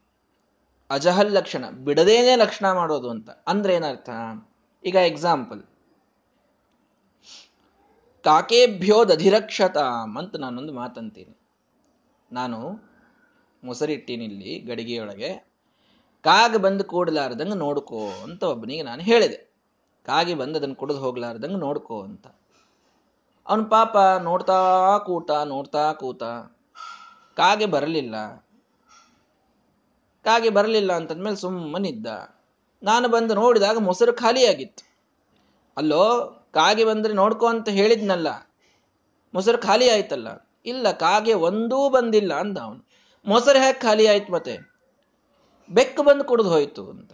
ಅಜಹಲ್ ಲಕ್ಷಣ, ಬಿಡದೇನೆ ಲಕ್ಷಣ ಮಾಡೋದು ಅಂತ. ಅಂದ್ರೆ ಏನರ್ಥ? ಈಗ ಎಕ್ಸಾಂಪಲ್ ಕಾಕೇಭ್ಯೋ ದಧಿರಕ್ಷತಾಂ ಅಂತ ನಾನೊಂದು ಮಾತಂತೀನಿ. ನಾನು ಮೊಸರಿಟ್ಟಿನಿಲ್ಲಿ ಗಡಿಗೆಯೊಳಗೆ. ಕಾಗ ಬಂದು ಕೂಡಲಾರ್ದಂಗೆ ನೋಡ್ಕೋ ಅಂತ ಒಬ್ಬನಿಗೆ ನಾನು ಹೇಳಿದೆ. ಕಾಗಿ ಬಂದು ಅದನ್ನು ಕುಡಿದು ಹೋಗ್ಲಾರ್ದಂಗೆ ನೋಡ್ಕೋ ಅಂತ. ಅವನ ಪಾಪ ನೋಡ್ತಾ ಕೂತ ನೋಡ್ತಾ ಕೂತ, ಕಾಗೆ ಬರಲಿಲ್ಲ. ಕಾಗೆ ಬರಲಿಲ್ಲ ಅಂತಂದ್ಮೇಲೆ ಸುಮ್ಮನಿದ್ದ. ನಾನು ಬಂದು ನೋಡಿದಾಗ ಮೊಸರು ಖಾಲಿಯಾಗಿತ್ತು. ಅಲ್ಲೋ, ಕಾಗೆ ಬಂದರೆ ನೋಡ್ಕೋ ಅಂತ ಹೇಳಿದ್ನಲ್ಲ. ಮೊಸರು ಖಾಲಿ ಆಯ್ತಲ್ಲ. ಇಲ್ಲ, ಕಾಗೆ ಒಂದೂ ಬಂದಿಲ್ಲ ಅಂದ ಅವನು. ಮೊಸರು ಹೇಗೆ ಖಾಲಿ ಆಯ್ತು ಮತ್ತೆ? ಬೆಕ್ಕು ಬಂದು ಕುಡಿದು ಹೋಯ್ತು ಅಂತ.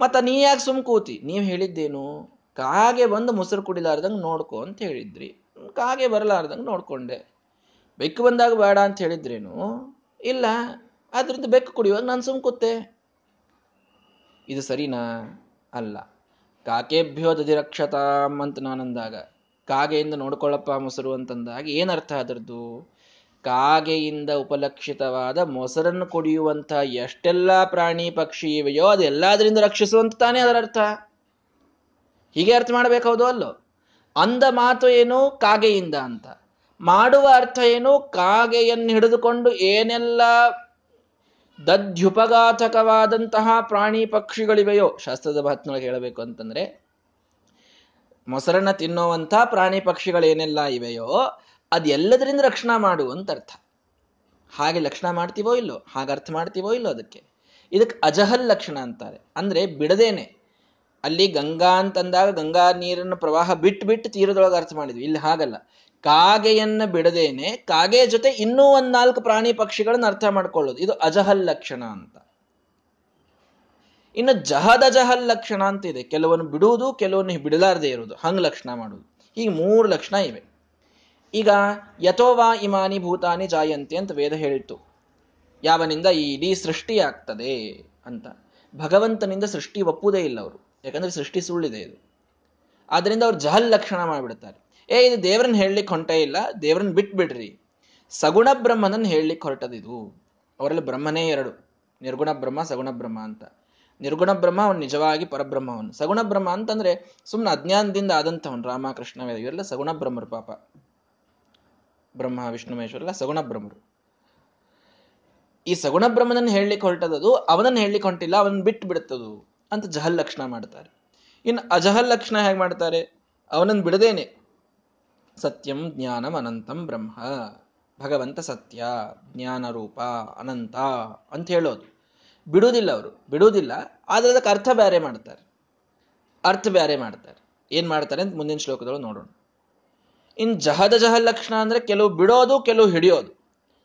ಮತ್ತ ನೀ ಯಾಕೆ ಸುಮ್ ಕೂತಿ? ನೀವು ಹೇಳಿದ್ದೇನು? ಕಾಗೆ ಬಂದು ಮೊಸರು ಕುಡಿಲಾರ್ದಂಗೆ ನೋಡ್ಕೊ ಅಂತ ಹೇಳಿದ್ರಿ. ಕಾಗೆ ಬರಲಾರ್ದಂಗೆ ನೋಡ್ಕೊಂಡೆ. ಬೆಕ್ಕು ಬಂದಾಗ ಬೇಡ ಅಂತ ಹೇಳಿದ್ರೇನು? ಇಲ್ಲ. ಅದರಿಂದ ಬೆಕ್ಕು ಕುಡಿಯುವಾಗ ನಾನು ಸುಮ್ ಕೂತೆ. ಇದು ಸರಿನಾ? ಅಲ್ಲ. ಕಾಕೆಭ್ಯೋ ದಧಿರಕ್ಷತಾಂ ಅಂತ ನಾನಂದಾಗ. ಕಾಗೆಯಿಂದ ನೋಡ್ಕೊಳ್ಳಪ್ಪ ಮೊಸರು ಅಂತಂದಾಗ ಏನರ್ಥ ಅದರದ್ದು? ಕಾಗೆಯಿಂದ ಉಪಲಕ್ಷಿತವಾದ ಮೊಸರನ್ನು ಕುಡಿಯುವಂಥ ಎಷ್ಟೆಲ್ಲ ಪ್ರಾಣಿ ಪಕ್ಷಿ ಇವೆಯೋ ಅದೆಲ್ಲದರಿಂದ ರಕ್ಷಿಸುವಂತ ತಾನೇ ಅದರ ಅರ್ಥ. ಹೀಗೆ ಅರ್ಥ ಮಾಡಬೇಕೌದು ಅಲ್ಲೋ? ಅಂದ ಮಾತು ಏನು? ಕಾಗೆಯಿಂದ ಅಂತ. ಮಾಡುವ ಅರ್ಥ ಏನು? ಕಾಗೆಯನ್ನು ಹಿಡಿದುಕೊಂಡು ಏನೆಲ್ಲ ದದ್ಯುಪಘಾತಕವಾದಂತಹ ಪ್ರಾಣಿ ಪಕ್ಷಿಗಳಿವೆಯೋ, ಶಾಸ್ತ್ರದ ಮಾತಿನೊಳಗೆ ಹೇಳಬೇಕು ಅಂತಂದ್ರೆ, ಮೊಸರನ್ನ ತಿನ್ನುವಂತಹ ಪ್ರಾಣಿ ಪಕ್ಷಿಗಳೇನೆಲ್ಲ ಇವೆಯೋ ಅದೆಲ್ಲದರಿಂದ ರಕ್ಷಣಾ ಮಾಡು ಅಂತ ಅರ್ಥ ಹಾಗೆ ಲಕ್ಷಣ ಮಾಡ್ತೀವೋ ಇಲ್ಲೋ, ಹಾಗೆ ಅರ್ಥ ಮಾಡ್ತೀವೋ ಇಲ್ಲೋ ಅದಕ್ಕೆ. ಇದಕ್ಕೆ ಅಜಹಲ್ ಲಕ್ಷಣ ಅಂತಾರೆ. ಅಂದ್ರೆ ಬಿಡದೇನೆ. ಅಲ್ಲಿ ಗಂಗಾ ಅಂತಂದಾಗ ಗಂಗಾ ನೀರನ್ನು ಪ್ರವಾಹ ಬಿಟ್ಟು ಬಿಟ್ಟು ತೀರದೊಳಗೆ ಅರ್ಥ ಮಾಡಿದ್ವಿ. ಇಲ್ಲಿ ಹಾಗಲ್ಲ. ಕಾಗೆಯನ್ನ ಬಿಡದೇನೆ, ಕಾಗೆ ಜೊತೆ ಇನ್ನೂ ಒಂದ್ ನಾಲ್ಕು ಪ್ರಾಣಿ ಪಕ್ಷಿಗಳನ್ನ ಅರ್ಥ ಮಾಡ್ಕೊಳ್ಳೋದು. ಇದು ಅಜಹಲ್ ಲಕ್ಷಣ ಅಂತ. ಇನ್ನು ಜಹದ ಜಹಲ್ ಲಕ್ಷಣ ಅಂತ ಇದೆ ಕೆಲವನ್ನು ಬಿಡುವುದು, ಕೆಲವನ್ನು ಬಿಡಲಾರದೆ ಇರುವುದು. ಹಂಗ್ ಲಕ್ಷಣ ಮಾಡುವುದು. ಹೀಗೆ ಮೂರು ಲಕ್ಷಣ ಇವೆ. ಈಗ ಯಥೋವಾ ಇಮಾನಿ ಭೂತಾನಿ ಜಾಯಂತಿ ಅಂತ ವೇದ ಹೇಳಿತ್ತು. ಯಾವನಿಂದ ಈ ಇಡೀ ಸೃಷ್ಟಿ ಆಗ್ತದೆ ಅಂತ. ಭಗವಂತನಿಂದ ಸೃಷ್ಟಿ ಒಪ್ಪುವುದೇ ಇಲ್ಲ ಅವರು. ಯಾಕಂದ್ರೆ ಸೃಷ್ಟಿ ಸುಳ್ಳಿದೆ ಇದು. ಆದ್ದರಿಂದ ಅವ್ರು ಜಹಲ್ ಲಕ್ಷಣ ಮಾಡಿಬಿಡ್ತಾರೆ. ಏ, ಇದು ದೇವರನ್ನ ಹೇಳಲಿಕ್ಕೆ ಹೊಂಟೇ ಇಲ್ಲ. ದೇವರನ್ನ ಬಿಟ್ಬಿಡ್ರಿ. ಸಗುಣ ಬ್ರಹ್ಮನನ್ನು ಹೇಳಲಿಕ್ಕೆ ಹೊರಟದಿದು. ಅವರಲ್ಲಿ ಬ್ರಹ್ಮನೇ ಎರಡು. ನಿರ್ಗುಣ ಬ್ರಹ್ಮ, ಸಗುಣ ಬ್ರಹ್ಮ ಅಂತ. ನಿರ್ಗುಣ ಬ್ರಹ್ಮ ಅವನು ನಿಜವಾಗಿ ಪರಬ್ರಹ್ಮವನು. ಸಗುಣ ಬ್ರಹ್ಮ ಅಂತಂದ್ರೆ ಸುಮ್ಮನೆ ಅಜ್ಞಾನದಿಂದ ಆದಂಥವನು ರಾಮಕೃಷ್ಣ ವೇದ. ಇವೆಲ್ಲ ಸಗುಣ ಬ್ರಹ್ಮರು ಪಾಪ. ಬ್ರಹ್ಮ, ವಿಷ್ಣು, ಮಹೇಶ್ವರ ಸಗುಣ ಬ್ರಹ್ಮರು. ಈ ಸಗುಣ ಬ್ರಹ್ಮನನ್ನು ಹೇಳಲಿಕ್ಕೆ ಹೊರಟದದು, ಅವನನ್ನು ಹೇಳಲಿಕ್ಕೆ ಹೊಂಟಿಲ್ಲ ಅವನ್ ಬಿಟ್ಟು ಬಿಡುತ್ತದು ಅಂತ ಜಹಲ್ ಲಕ್ಷಣ ಮಾಡ್ತಾರೆ. ಇನ್ನು ಅಜಹಲ್ ಲಕ್ಷಣ ಹೇಗೆ ಮಾಡ್ತಾರೆ? ಅವನನ್ನು ಬಿಡದೇನೆ. ಸತ್ಯಂ ಜ್ಞಾನಂ ಅನಂತಂ ಬ್ರಹ್ಮ, ಭಗವಂತ ಸತ್ಯ, ಜ್ಞಾನ ರೂಪ, ಅನಂತ ಅಂತ ಹೇಳೋದು. ಬಿಡುವುದಿಲ್ಲ ಅವರು, ಬಿಡುವುದಿಲ್ಲ, ಆದ್ರೆ ಅದಕ್ಕೆ ಅರ್ಥ ಬೇರೆ ಮಾಡ್ತಾರೆ. ಅರ್ಥ ಬೇರೆ ಮಾಡ್ತಾರೆ. ಏನ್ ಮಾಡ್ತಾರೆ ಅಂತ ಮುಂದಿನ ಶ್ಲೋಕದೊಳಗೆ ನೋಡೋಣ. ಇನ್ ಜಹದ ಜಹ ಲಕ್ಷಣ ಅಂದ್ರೆ ಕೆಲವು ಬಿಡೋದು, ಕೆಲವು ಹಿಡಿಯೋದು.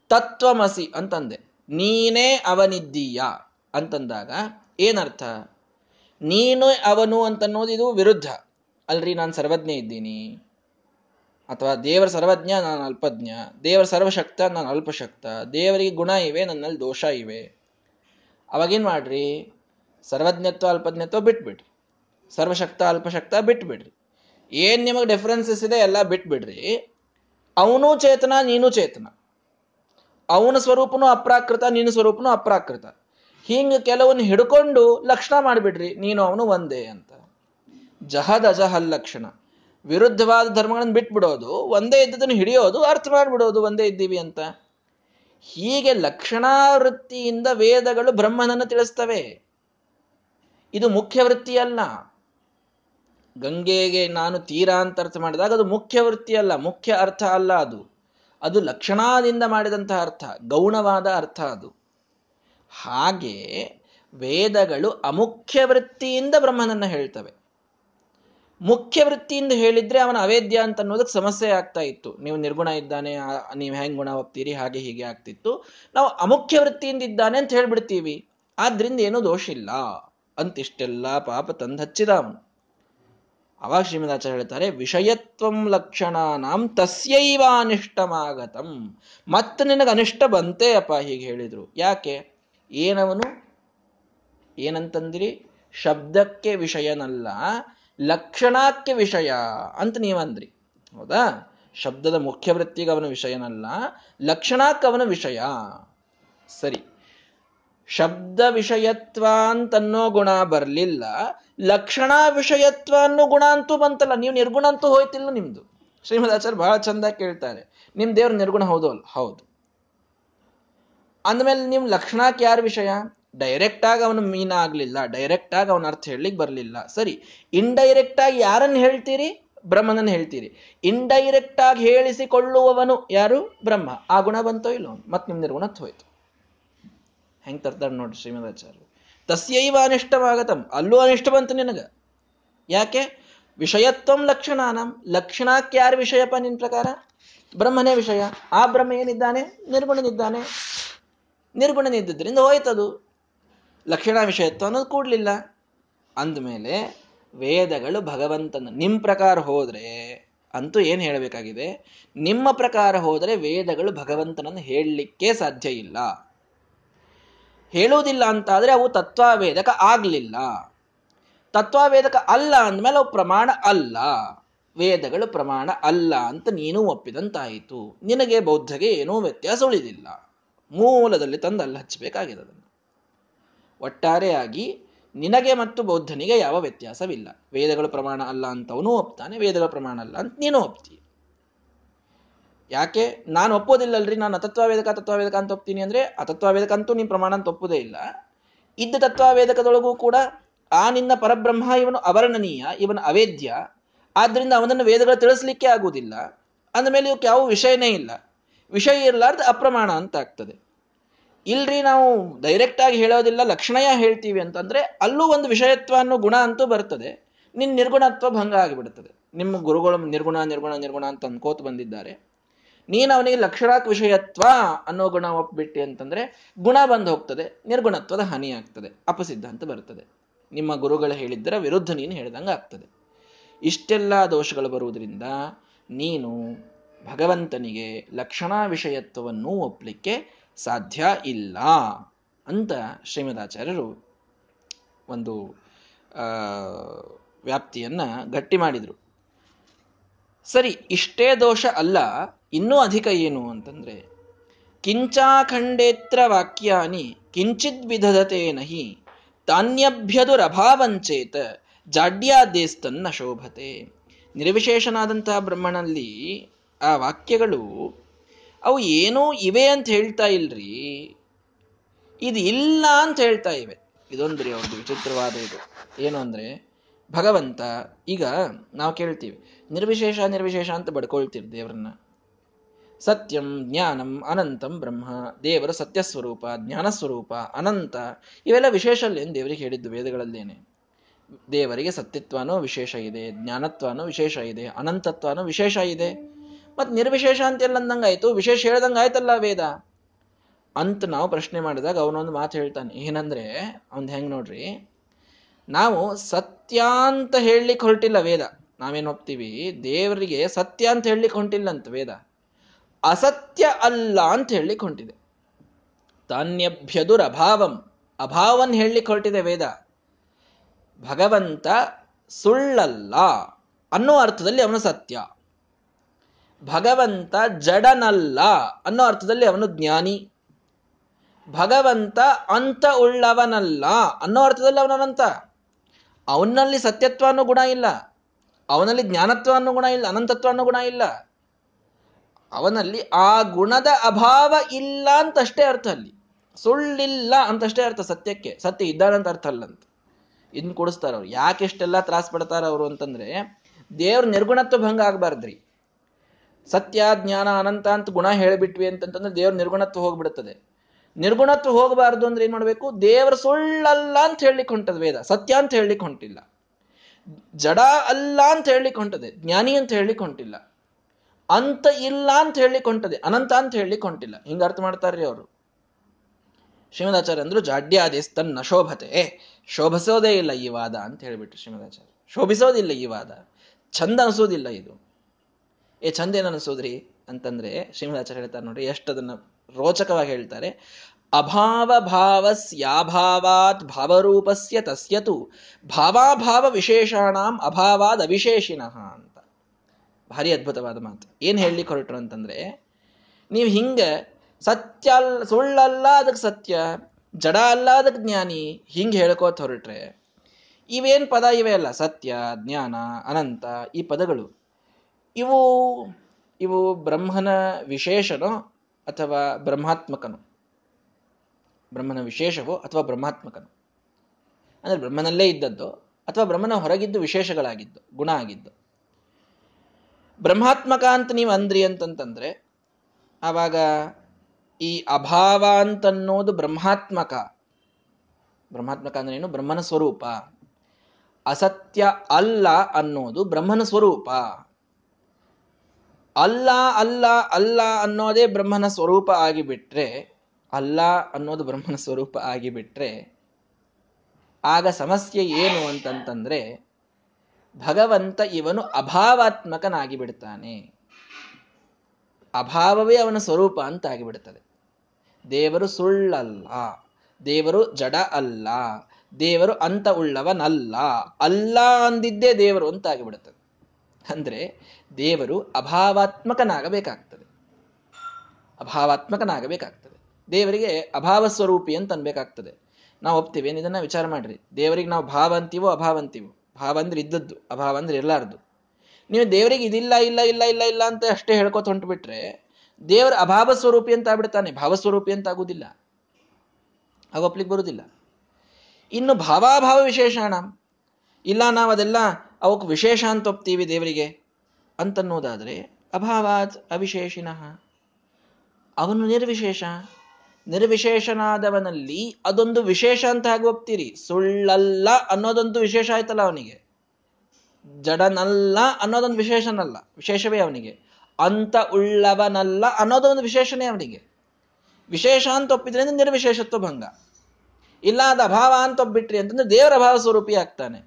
ತತ್ವಮಸಿ ಅಂತಂದೆ. ನೀನೇ ಅವನಿದ್ದೀಯ ಅಂತಂದಾಗ ಏನರ್ಥ? ನೀನು ಅವನು ಅಂತನ್ನೋದು ಇದು ವಿರುದ್ಧ. ಅಲ್ರಿ, ನಾನು ಸರ್ವಜ್ಞ ಇದ್ದೀನಿ. ಅಥವಾ ದೇವರ ಸರ್ವಜ್ಞ, ನಾನು ಅಲ್ಪಜ್ಞ. ದೇವರ ಸರ್ವಶಕ್ತ, ನಾನು ಅಲ್ಪಶಕ್ತ. ದೇವರಿಗೆ ಗುಣ ಇವೆ, ನನ್ನಲ್ಲಿ ದೋಷ ಇವೆ. ಅವಾಗೇನ್ ಮಾಡ್ರಿ? ಸರ್ವಜ್ಞತ್ವ, ಅಲ್ಪಜ್ಞತ್ವ ಬಿಟ್ಬಿಡ್ರಿ. ಸರ್ವಶಕ್ತ, ಅಲ್ಪಶಕ್ತ ಬಿಟ್ಬಿಡ್ರಿ. ಏನ್ ನಿಮಗೆ ಡಿಫ್ರೆನ್ಸಸ್ ಇದೆ ಎಲ್ಲ ಬಿಟ್ಬಿಡ್ರಿ. ಅವನು ಚೇತನ, ನೀನು ಚೇತನ. ಅವನ ಸ್ವರೂಪನೂ ಅಪ್ರಾಕೃತ ನೀನು ಸ್ವರೂಪನು ಅಪ್ರಾಕೃತ. ಹಿಂಗ ಕೆಲವನ್ನ ಹಿಡ್ಕೊಂಡು ಲಕ್ಷಣ ಮಾಡಿಬಿಡ್ರಿ, ನೀನು ಅವನು ಒಂದೇ ಅಂತ. ಜಹದ ಅಜಹಲ್ ಲಕ್ಷಣ. ವಿರುದ್ಧವಾದ ಧರ್ಮಗಳನ್ನು ಬಿಟ್ಬಿಡೋದು, ಒಂದೇ ಇದ್ದದನ್ನು ಹಿಡಿಯೋದು, ಅರ್ಥ ಮಾಡಿಬಿಡೋದು ಒಂದೇ ಇದ್ದೀವಿ ಅಂತ. ಹೀಗೆ ಲಕ್ಷಣಾವೃತ್ತಿಯಿಂದ ವೇದಗಳು ಬ್ರಹ್ಮನನ್ನು ತಿಳಿಸ್ತವೆ. ಇದು ಮುಖ್ಯ ವೃತ್ತಿ ಅಲ್ಲ ಗಂಗೆಗೆ ನಾನು ತೀರಾ ಅಂತ ಅರ್ಥ ಮಾಡಿದಾಗ ಅದು ಮುಖ್ಯ ವೃತ್ತಿ ಅಲ್ಲ, ಮುಖ್ಯ ಅರ್ಥ ಅಲ್ಲ ಅದು. ಅದು ಲಕ್ಷಣಾದಿಂದ ಮಾಡಿದಂತಹ ಅರ್ಥ, ಗೌಣವಾದ ಅರ್ಥ ಅದು. ಹಾಗೆ ವೇದಗಳು ಅಮುಖ್ಯ ವೃತ್ತಿಯಿಂದ ಬ್ರಹ್ಮನನ್ನು ಹೇಳ್ತವೆ. ಮುಖ್ಯ ವೃತ್ತಿಯಿಂದ ಹೇಳಿದ್ರೆ ಅವನ ಅವೇದ್ಯ ಅಂತ ಅನ್ನೋದಕ್ಕೆ ಸಮಸ್ಯೆ ಆಗ್ತಾ ಇತ್ತು. ನೀವು ನಿರ್ಗುಣ ಇದ್ದಾನೆ ನೀವು ಹೆಂಗ್ ಗುಣ ಹೋಗ್ತೀರಿ ಹಾಗೆ ಹೀಗೆ ಆಗ್ತಿತ್ತು. ನಾವು ಅಮುಖ್ಯ ವೃತ್ತಿಯಿಂದ ಇದ್ದಾನೆ ಅಂತ ಹೇಳ್ಬಿಡ್ತೀವಿ. ಆದ್ರಿಂದ ಏನೂ ದೋಷ ಇಲ್ಲ. ಅಂತಿಷ್ಟೆಲ್ಲ ಪಾಪ ತಂದಚ್ಚಿದ ಅವನು. ಅವಾಗ ಶ್ರೀಮದಾಚಾರ್ಯ ಹೇಳ್ತಾರೆ ವಿಷಯತ್ವಂ ಲಕ್ಷಣಾನಾಂ ತಸ್ಯೈವ ಅನಿಷ್ಟಮಾಗತಂ ಮತ್ತೆ ನಿನಗೆ ಅನಿಷ್ಟ ಬಂತೆ ಅಪ್ಪ ಹೀಗೆ ಹೇಳಿದರು. ಯಾಕೆ? ಏನವನು? ಏನಂತಂದ್ರಿ? ಶಬ್ದಕ್ಕೆ ವಿಷಯನಲ್ಲ, ಲಕ್ಷಣಕ್ಕೆ ವಿಷಯ ಅಂತ ನೀವಂದ್ರಿ. ಹೌದಾ? ಶಬ್ದದ ಮುಖ್ಯ ವೃತ್ತಿಗೆ ಅವನ ವಿಷಯನಲ್ಲ, ಲಕ್ಷಣಕ್ಕೆ ಅವನ ವಿಷಯ. ಸರಿ. ಶಬ್ದ ವಿಷಯತ್ವ ಅಂತನ್ನೋ ಗುಣ ಬರಲಿಲ್ಲ. ಲಕ್ಷಣ ವಿಷಯತ್ವ ಅನ್ನೋ ಗುಣ ಅಂತೂ ಬಂತಲ್ಲ, ನೀವು ನಿರ್ಗುಣ ಅಂತೂ ಹೋಯ್ತಿಲ್ಲ ನಿಮ್ದು. ಶ್ರೀಮದ್ ಆಚಾರ್ಯ ಬಹಳ ಚಂದ ಕೇಳ್ತಾರೆ. ನಿಮ್ ದೇವ್ರ ನಿರ್ಗುಣ ಹೌದು ಅಲ್ಲ? ಹೌದು. ಅಂದಮೇಲೆ ನಿಮ್ ಲಕ್ಷಣಕ್ಕೆ ಯಾರ ವಿಷಯ? ಡೈರೆಕ್ಟ್ ಆಗಿ ಅವನು ಮೀನ ಆಗ್ಲಿಲ್ಲ ಡೈರೆಕ್ಟ್ ಆಗಿ ಅವನ ಅರ್ಥ ಹೇಳಲಿಕ್ಕೆ ಬರಲಿಲ್ಲ. ಸರಿ ಇಂಡೈರೆಕ್ಟ್ ಆಗಿ ಯಾರನ್ನು ಹೇಳ್ತೀರಿ? ಬ್ರಹ್ಮನನ್ನು ಹೇಳ್ತೀರಿ. ಇಂಡೈರೆಕ್ಟ್ ಆಗಿ ಹೇಳಿಸಿಕೊಳ್ಳುವವನು ಯಾರು? ಬ್ರಹ್ಮ. ಆ ಗುಣ ಬಂತೋ ಇಲ್ಲೋ? ಮತ್ತೆ ನಿಮ್ ನಿರ್ಗುಣ ಹೋಯ್ತು. ಹೆಂಗ್ ತರ್ತಾರೆ ನೋಡಿ ಶ್ರೀಮದಾಚಾರ್ಯರು ತಸ್ಯೈವ ಅನಿಷ್ಟವಾಗತಂ. ಅಲ್ಲೂ ಅನಿಷ್ಟ ಬಂತು ನಿನಗೆ. ಯಾಕೆ? ವಿಷಯತ್ವಂ ಲಕ್ಷಣಾನಂ. ಲಕ್ಷಣಕ್ಕೆ ಯಾರು ವಿಷಯಪ್ಪ ನಿನ್ನ ಪ್ರಕಾರ? ಬ್ರಹ್ಮನೇ ವಿಷಯ. ಆ ಬ್ರಹ್ಮ ಏನಿದ್ದಾನೆ? ನಿರ್ಗುಣನಿದ್ದಾನೆ. ನಿರ್ಗುಣನಿದ್ದರಿಂದ ಹೋಯ್ತದು. ಲಕ್ಷಣ ವಿಷಯತ್ವ ಅನ್ನೋದು ಕೂಡಲಿಲ್ಲ. ಅಂದಮೇಲೆ ವೇದಗಳು ಭಗವಂತನ ನಿಮ್ಮ ಪ್ರಕಾರ ಹೋದರೆ ಅಂತೂ ಏನು ಹೇಳಬೇಕಾಗಿದೆ? ನಿಮ್ಮ ಪ್ರಕಾರ ಹೋದರೆ ವೇದಗಳು ಭಗವಂತನನ್ನು ಹೇಳಲಿಕ್ಕೆ ಸಾಧ್ಯ ಇಲ್ಲ. ಹೇಳುವುದಿಲ್ಲ ಆದರೆ ಅವು ತತ್ವಾವೇದಕ ಆಗಲಿಲ್ಲ. ತತ್ವಾವೇದಕ ಅಲ್ಲ ಅಂದಮೇಲೆ ಅವು ಪ್ರಮಾಣ ಅಲ್ಲ. ವೇದಗಳು ಪ್ರಮಾಣ ಅಲ್ಲ ಅಂತ ನೀನು ಒಪ್ಪಿದಂತಾಯಿತು. ನಿನಗೆ ಬೌದ್ಧಗೆ ಏನೂ ವ್ಯತ್ಯಾಸ ಉಳಿದಿಲ್ಲ. ಮೂಲದಲ್ಲಿ ತಂದು ಅಲ್ಲಿ ಹಚ್ಚಬೇಕಾಗಿದೆ ಅದನ್ನು ಒಟ್ಟಾರೆಯಾಗಿ ನಿನಗೆ ಮತ್ತು ಬೌದ್ಧನಿಗೆ ಯಾವ ವ್ಯತ್ಯಾಸವಿಲ್ಲ. ವೇದಗಳು ಪ್ರಮಾಣ ಅಲ್ಲ ಅಂತವನು ಒಪ್ತಾನೆ, ವೇದಗಳ ಪ್ರಮಾಣ ಅಲ್ಲ ಅಂತ ನೀನು ಒಪ್ತಿ ಯಾಕೆ? ನಾನು ಒಪ್ಪೋದಿಲ್ಲಲ್ರಿ, ನಾನು ಅತತ್ವವೇದಕ ತತ್ವವೇದಕ ಅಂತ ಒಪ್ತೀನಿ ಅಂದ್ರೆ, ಅತತ್ವವೇದಕ ಅಂತೂ ನಿಮ್ಮ ಪ್ರಮಾಣ ಅಂತ ಒಪ್ಪುದೇ ಇಲ್ಲ. ಇದ್ದ ತತ್ವವೇದಕದೊಳಗೂ ಕೂಡ ಆ ನಿನ್ನ ಪರಬ್ರಹ್ಮ, ಇವನು ಅವರ್ಣನೀಯ ಇವನು ಅವೇದ್ಯ. ಆದ್ದರಿಂದ ಅವನನ್ನು ವೇದಗಳು ತಿಳಿಸ್ಲಿಕ್ಕೆ ಆಗುವುದಿಲ್ಲ. ಅಂದಮೇಲೆ ಇವಕ್ಕೆ ಯಾವ ವಿಷಯನೇ ಇಲ್ಲ. ವಿಷಯ ಇರಲಾರ್ದು ಅಪ್ರಮಾಣ ಅಂತ ಆಗ್ತದೆ. ಇಲ್ರಿ ನಾವು ಡೈರೆಕ್ಟ್ ಆಗಿ ಹೇಳೋದಿಲ್ಲ, ಲಕ್ಷಣಯ ಹೇಳ್ತೀವಿ ಅಂತಂದ್ರೆ ಅಲ್ಲೂ ಒಂದು ವಿಷಯತ್ವ ಅನ್ನೋ ಗುಣ ಅಂತೂ ಬರ್ತದೆ. ನಿನ್ನ ನಿರ್ಗುಣತ್ವ ಭಂಗ ಆಗಿಬಿಡುತ್ತದೆ ನಿಮ್ಮ ಗುರುಗಳು ನಿರ್ಗುಣ ನಿರ್ಗುಣ ನಿರ್ಗುಣ ಅಂತ ಅನ್ಕೋತ ಬಂದಿದ್ದಾರೆ. ನೀನು ಅವನಿಗೆ ಲಕ್ಷಣಾತ್ ವಿಷಯತ್ವ ಅನ್ನೋ ಗುಣ ಒಪ್ಪಿಬಿಟ್ಟಿ ಅಂತಂದ್ರೆ ಗುಣ ಬಂದು ಹೋಗ್ತದೆ, ನಿರ್ಗುಣತ್ವದ ಹಾನಿ ಆಗ್ತದೆ ಅಪಸಿದ್ಧ ಅಂತ ಬರ್ತದೆ. ನಿಮ್ಮ ಗುರುಗಳು ಹೇಳಿದ್ದರ ವಿರುದ್ಧ ನೀನು ಹೇಳಿದಂಗೆ ಆಗ್ತದೆ. ಇಷ್ಟೆಲ್ಲ ದೋಷಗಳು ಬರುವುದರಿಂದ ನೀನು ಭಗವಂತನಿಗೆ ಲಕ್ಷಣಾ ವಿಷಯತ್ವವನ್ನು ಒಪ್ಪಲಿಕ್ಕೆ ಸಾಧ್ಯ ಇಲ್ಲ ಅಂತ ಶ್ರೀಮದಾಚಾರ್ಯರು ಒಂದು ವ್ಯಾಪ್ತಿಯನ್ನ ಗಟ್ಟಿ ಮಾಡಿದರು. ಸರಿ, ಇಷ್ಟೇ ದೋಷ ಅಲ್ಲ ಇನ್ನೂ ಅಧಿಕ ಏನು ಅಂತಂದ್ರೆ ಕಿಂಚಾಖಂಡೇತ್ರ ವಾಕ್ಯಾನಿ ಕಿಂಚಿತ್ ವಿಧದತೆ ನಹಿ ತಾನ್ಯಭ್ಯದುರಭಾವಂಚೇತ ಜಾಡ್ಯಾದೇಸ್ತನ್ನ ಶೋಭತೆ. ನಿರ್ವಿಶೇಷನಾದಂತಹ ಬ್ರಹ್ಮನಲ್ಲಿ ಆ ವಾಕ್ಯಗಳು ಅವು ಏನೋ ಇವೆ ಅಂತ ಹೇಳ್ತಾ ಇಲ್ರಿ, ಇದು ಇಲ್ಲ ಅಂತ ಹೇಳ್ತಾ ಇವೆ. ಇದೊಂದ್ರಿ ಅವ್ರದ್ದು ವಿಚಿತ್ರವಾದ ಇದು. ಏನು ಅಂದ್ರೆ, ಭಗವಂತ, ಈಗ ನಾವು ಕೇಳ್ತೀವಿ, ನಿರ್ವಿಶೇಷ ನಿರ್ವಿಶೇಷ ಅಂತ ಬಡ್ಕೊಳ್ತೀವಿ ದೇವರನ್ನ. ಸತ್ಯಂ ಜ್ಞಾನಂ ಅನಂತಂ ಬ್ರಹ್ಮ. ದೇವರ ಸತ್ಯಸ್ವರೂಪ, ಜ್ಞಾನಸ್ವರೂಪ, ಅನಂತ. ಇವೆಲ್ಲ ವಿಶೇಷ ಅಲ್ಲೇನು ದೇವರಿಗೆ ಹೇಳಿದ್ದು ವೇದಗಳಲ್ಲೇನೆ. ದೇವರಿಗೆ ಸತ್ಯತ್ವನೂ ವಿಶೇಷ ಇದೆ, ಜ್ಞಾನತ್ವನೂ ವಿಶೇಷ ಇದೆ, ಅನಂತತ್ವನೂ ವಿಶೇಷ ಇದೆ. ಮತ್ತು ನಿರ್ವಿಶೇಷ ಅಂತ ಎಲ್ಲ ಅಂದಂಗಾಯ್ತು ವಿಶೇಷ ಹೇಳ್ದಂಗೆ ಆಯ್ತಲ್ಲ ವೇದ. ಅಂತ ನಾವು ಪ್ರಶ್ನೆ ಮಾಡಿದಾಗ ಅವನೊಂದು ಮಾತು ಹೇಳ್ತಾನೆ, ಏನಂದ್ರೆ, ಅವನ್ ಹೆಂಗೆ ನೋಡ್ರಿ? ನಾವು ಸತ್ಯ ಅಂತ ಹೇಳಲಿಕ್ಕೆ ಹೊರಟಿಲ್ಲ ವೇದ. ನಾವೇನು ಹೋಗ್ತೀವಿ ದೇವರಿಗೆ ಸತ್ಯ ಅಂತ ಹೇಳಲಿಕ್ಕೆ ಹೊಂಟಿಲ್ಲ ಅಂತ ವೇದ. ಅಸತ್ಯ ಅಲ್ಲ ಅಂತ ಹೇಳಿ ಹೊಂಟಿದೆ ತಾನ್ಯಭ್ಯದುರ್ ಅಭಾವಂ ಅಭಾವನ್ ಹೇಳಲಿಕ್ಕೆ ಹೊರಟಿದೆ ವೇದ. ಭಗವಂತ ಸುಳ್ಳಲ್ಲ ಅನ್ನೋ ಅರ್ಥದಲ್ಲಿ ಅವನು ಸತ್ಯ. ಭಗವಂತ ಜಡನಲ್ಲ ಅನ್ನೋ ಅರ್ಥದಲ್ಲಿ ಅವನು ಜ್ಞಾನಿ. ಭಗವಂತ ಅಂತ ಉಳ್ಳವನಲ್ಲ ಅನ್ನೋ ಅರ್ಥದಲ್ಲಿ ಅವನಂತ ಅವನಲ್ಲಿ ಸತ್ಯತ್ವ ಅನ್ನೋ ಗುಣ ಇಲ್ಲ. ಅವನಲ್ಲಿ ಜ್ಞಾನತ್ವ ಅನ್ನೋ ಗುಣ ಇಲ್ಲ ಅನಂತತ್ವ ಅನ್ನೋ ಗುಣ ಇಲ್ಲ. ಅವನಲ್ಲಿ ಆ ಗುಣದ ಅಭಾವ ಇಲ್ಲ ಅಂತಷ್ಟೇ ಅರ್ಥ ಅಲ್ಲಿ. ಸುಳ್ಳಿಲ್ಲ ಅಂತಷ್ಟೇ ಅರ್ಥ ಸತ್ಯಕ್ಕೆ. ಸತ್ಯ ಇದ್ದಾನಂತ ಅರ್ಥ ಅಲ್ಲ ಅಂತ ಇದನ್ನ ಕೊಡಿಸ್ತಾರ ಅವ್ರು. ಯಾಕೆ ಇಷ್ಟೆಲ್ಲ ತ್ರಾಸ ಪಡ್ತಾರ ಅವರು ಅಂತಂದ್ರೆ, ದೇವ್ರ ನಿರ್ಗುಣತ್ವ ಭಂಗ ಆಗ್ಬಾರ್ದ್ರಿ. ಸತ್ಯ, ಜ್ಞಾನ, ಅನಂತ ಅಂತ ಗುಣ ಹೇಳಿಬಿಟ್ವಿ ಅಂತಂತಂದ್ರೆ ದೇವ್ರ ನಿರ್ಗುಣತ್ವ ಹೋಗ್ಬಿಡುತ್ತದೆ ನಿರ್ಗುಣತ್ವ ಹೋಗಬಾರ್ದು ಅಂದ್ರೆ ಏನ್ ಮಾಡ್ಬೇಕು? ದೇವ್ರ ಸುಳ್ಳಲ್ಲ ಅಂತ ಹೇಳಲಿಕ್ಕೆ ಹೊಂಟದ ವೇದ. ಸತ್ಯ ಅಂತ ಹೇಳಲಿಕ್ಕೆ ಹೊಂಟಿಲ್ಲ. ಜಡ ಅಲ್ಲ ಅಂತ ಹೇಳಲಿಕ್ಕೆ ಹೊಂಟದೆ. ಜ್ಞಾನಿ ಅಂತ ಹೇಳಲಿಕ್ಕೆ ಹೊಂಟಿಲ್ಲ. ಅಂತ ಇಲ್ಲ ಅಂತ ಹೇಳಿಕೊಂಟದೆ ಅನಂತ ಅಂತ ಹೇಳಿಕೊಂಟಿಲ್ಲ ಹಿಂಗ ಅರ್ಥ ಮಾಡ್ತಾರ್ರಿ ಅವರು. ಶ್ರೀಮದಾಚಾರ್ಯ ಅಂದ್ರು ಜಾಡ್ಯಾದಿಸ್ತನ್ನ ಶೋಭತೆ. ಶೋಭಿಸೋದೇ ಇಲ್ಲ ಈ ವಾದ ಅಂತ ಹೇಳಿಬಿಟ್ರು ಶ್ರೀಮದಾಚಾರ್ಯ. ಶೋಭಿಸೋದಿಲ್ಲ ಈ ವಾದ. ಚಂದ ಅನಿಸೋದಿಲ್ಲ ಇದು. ಏ ಚಂದ ಏನು ಅನಿಸೋದ್ರಿ ಅಂತಂದ್ರೆ ಶ್ರೀಮದಾಚಾರ್ಯ ಹೇಳ್ತಾರೆ ನೋಡ್ರಿ ಎಷ್ಟು ಅದನ್ನ ರೋಚಕವಾಗಿ ಹೇಳ್ತಾರೆ. ಅಭಾವ ಭಾವಸ್ಯಾಭಾವಾತ್ ಭಾವರೂಪಸ್ಯ ತಸ್ಯತು. ಭಾವಾಭಾವ ವಿಶೇಷಾಣಾಂ ಅಭಾವಾದ್ ಅವಿಶೇಷಿನಃ ಅಂತ. ಭಾರಿ ಅದ್ಭುತವಾದ ಮಾತು. ಏನ್ ಹೇಳಲಿಕ್ಕೆ ಹೊರಟ್ರು ಅಂತಂದ್ರೆ, ನೀವು ಹಿಂಗ ಸತ್ಯ ಅಲ್ಲ ಸುಳ್ಳಲ್ಲ ಅದಕ್ಕೆ ಸತ್ಯ, ಜಡ ಅಲ್ಲ ಅದಕ್ಕೆ ಜ್ಞಾನಿ ಹಿಂಗೆ ಹೇಳ್ಕೋತ ಹೊರಟ್ರೆ, ಇವೇನ್ ಪದ ಇವೆ ಅಲ್ಲ? ಸತ್ಯ, ಜ್ಞಾನ, ಅನಂತ, ಈ ಪದಗಳು. ಇವು ಇವು ಬ್ರಹ್ಮನ ವಿಶೇಷನೋ ಅಥವಾ ಬ್ರಹ್ಮಾತ್ಮಕನು? ಬ್ರಹ್ಮನ ವಿಶೇಷವೋ ಅಥವಾ ಬ್ರಹ್ಮಾತ್ಮಕನು? ಅಂದ್ರೆ ಬ್ರಹ್ಮನಲ್ಲೇ ಇದ್ದದ್ದು ಅಥವಾ ಬ್ರಹ್ಮನ ಹೊರಗಿದ್ದು ವಿಶೇಷಗಳಾಗಿದ್ದು, ಗುಣ ಆಗಿದ್ದು? ಬ್ರಹ್ಮಾತ್ಮಕ ಅಂತ ನೀವು ಅಂದ್ರಿ ಅಂತಂತಂದ್ರೆ, ಆವಾಗ ಈ ಅಭಾವ ಅಂತನ್ನೋದು ಬ್ರಹ್ಮಾತ್ಮಕ. ಬ್ರಹ್ಮಾತ್ಮಕ ಅಂದ್ರೆ ಏನು? ಬ್ರಹ್ಮನ ಸ್ವರೂಪ. ಅಸತ್ಯ ಅಲ್ಲ ಅನ್ನೋದು ಬ್ರಹ್ಮನ ಸ್ವರೂಪ. ಅಲ್ಲ ಅಲ್ಲ ಅಲ್ಲ ಅನ್ನೋದೇ ಬ್ರಹ್ಮನ ಸ್ವರೂಪ ಆಗಿಬಿಟ್ರೆ, ಅಲ್ಲ ಅನ್ನೋದು ಬ್ರಹ್ಮನ ಸ್ವರೂಪ ಆಗಿಬಿಟ್ರೆ, ಆಗ ಸಮಸ್ಯೆ ಏನು ಅಂತಂತಂದ್ರೆ ಭಗವಂತ ಇವನು ಅಭಾವಾತ್ಮಕನಾಗಿ ಬಿಡ್ತಾನೆ ಅಭಾವವೇ ಅವನ ಸ್ವರೂಪ ಅಂತ ಆಗಿಬಿಡುತ್ತದೆ ದೇವರು ಸುಳ್ಳಲ್ಲ, ದೇವರು ಜಡ ಅಲ್ಲ, ದೇವರು ಅಂತ ಉಳ್ಳವನಲ್ಲ, ಅಲ್ಲ ಅಂದಿದ್ದೇ ದೇವರು ಅಂತ ಆಗಿಬಿಡುತ್ತದೆ ಅಂದ್ರೆ ದೇವರು ಅಭಾವಾತ್ಮಕನಾಗಬೇಕಾಗ್ತದೆ. ಅಭಾವಾತ್ಮಕನಾಗಬೇಕಾಗ್ತದೆ. ದೇವರಿಗೆ ಅಭಾವ ಸ್ವರೂಪಿ ಅಂತ ಅನ್ಬೇಕಾಗ್ತದೆ. ನಾವು ಒಪ್ತೀವಿ ಇದನ್ನ? ವಿಚಾರ ಮಾಡ್ರಿ. ದೇವರಿಗೆ ನಾವು ಭಾವ ಅಂತೀವೋ ಭಾವ ಅಂದ್ರೆ ಇದ್ದದ್ದು, ಅಭಾವ ಅಂದ್ರೆ ಇರಲಾರ್ದು. ನೀವು ದೇವರಿಗೆ ಇದಿಲ್ಲ, ಇಲ್ಲ ಇಲ್ಲ ಇಲ್ಲ ಇಲ್ಲ ಅಂತ ಅಷ್ಟೇ ಹೇಳ್ಕೊತ ಹೊಂಟ್ಬಿಟ್ರೆ ದೇವರ ಅಭಾವ ಸ್ವರೂಪಿ ಅಂತ ಆಗ್ಬಿಡ್ತಾನೆ ಭಾವಸ್ವರೂಪಿ ಅಂತ ಆಗುದಿಲ್ಲ. ಒಪ್ಲಿಕ್ಕೆ ಬರುವುದಿಲ್ಲ ಇನ್ನು ಭಾವಾಭಾವ ವಿಶೇಷಣ. ಇಲ್ಲ, ನಾವು ಅದೆಲ್ಲ ಅವಕ್ಕೆ ವಿಶೇಷ ಅಂತ ಒಪ್ತೀವಿ ದೇವರಿಗೆ ಅಂತನ್ನೋದಾದ್ರೆ ಅಭಾವಾತ್ ಅವಿಶೇಷಿನಃ. ಅವನು ನಿರ್ವಿಶೇಷ. ನಿರ್ವಿಶೇಷನಾದವನಲ್ಲಿ ಅದೊಂದು ವಿಶೇಷ ಅಂತ ಹಾಗೆ ಒಪ್ತೀರಿ? ಸುಳ್ಳಲ್ಲ ಅನ್ನೋದೊಂದು ವಿಶೇಷ ಆಯ್ತಲ್ಲ ಅವನಿಗೆ. ಜಡನಲ್ಲ ಅನ್ನೋದೊಂದು ವಿಶೇಷನಲ್ಲ, ವಿಶೇಷವೇ ಅವನಿಗೆ. ಅಂತ ಉಳ್ಳವನಲ್ಲ ಅನ್ನೋದೊಂದು ವಿಶೇಷನೇ ಅವನಿಗೆ. ವಿಶೇಷ ಅಂತ ಒಪ್ಪಿದ್ರೆ ನಿರ್ವಿಶೇಷತ್ವ ಭಂಗ. ಇಲ್ಲ ಅದ ಅಭಾವ ಅಂತ ಒಬ್ಬಿಟ್ರಿ ಅಂತಂದ್ರೆ ದೇವರ ಭಾವ ಸ್ವರೂಪಿ ಆಗ್ತಾನೆ.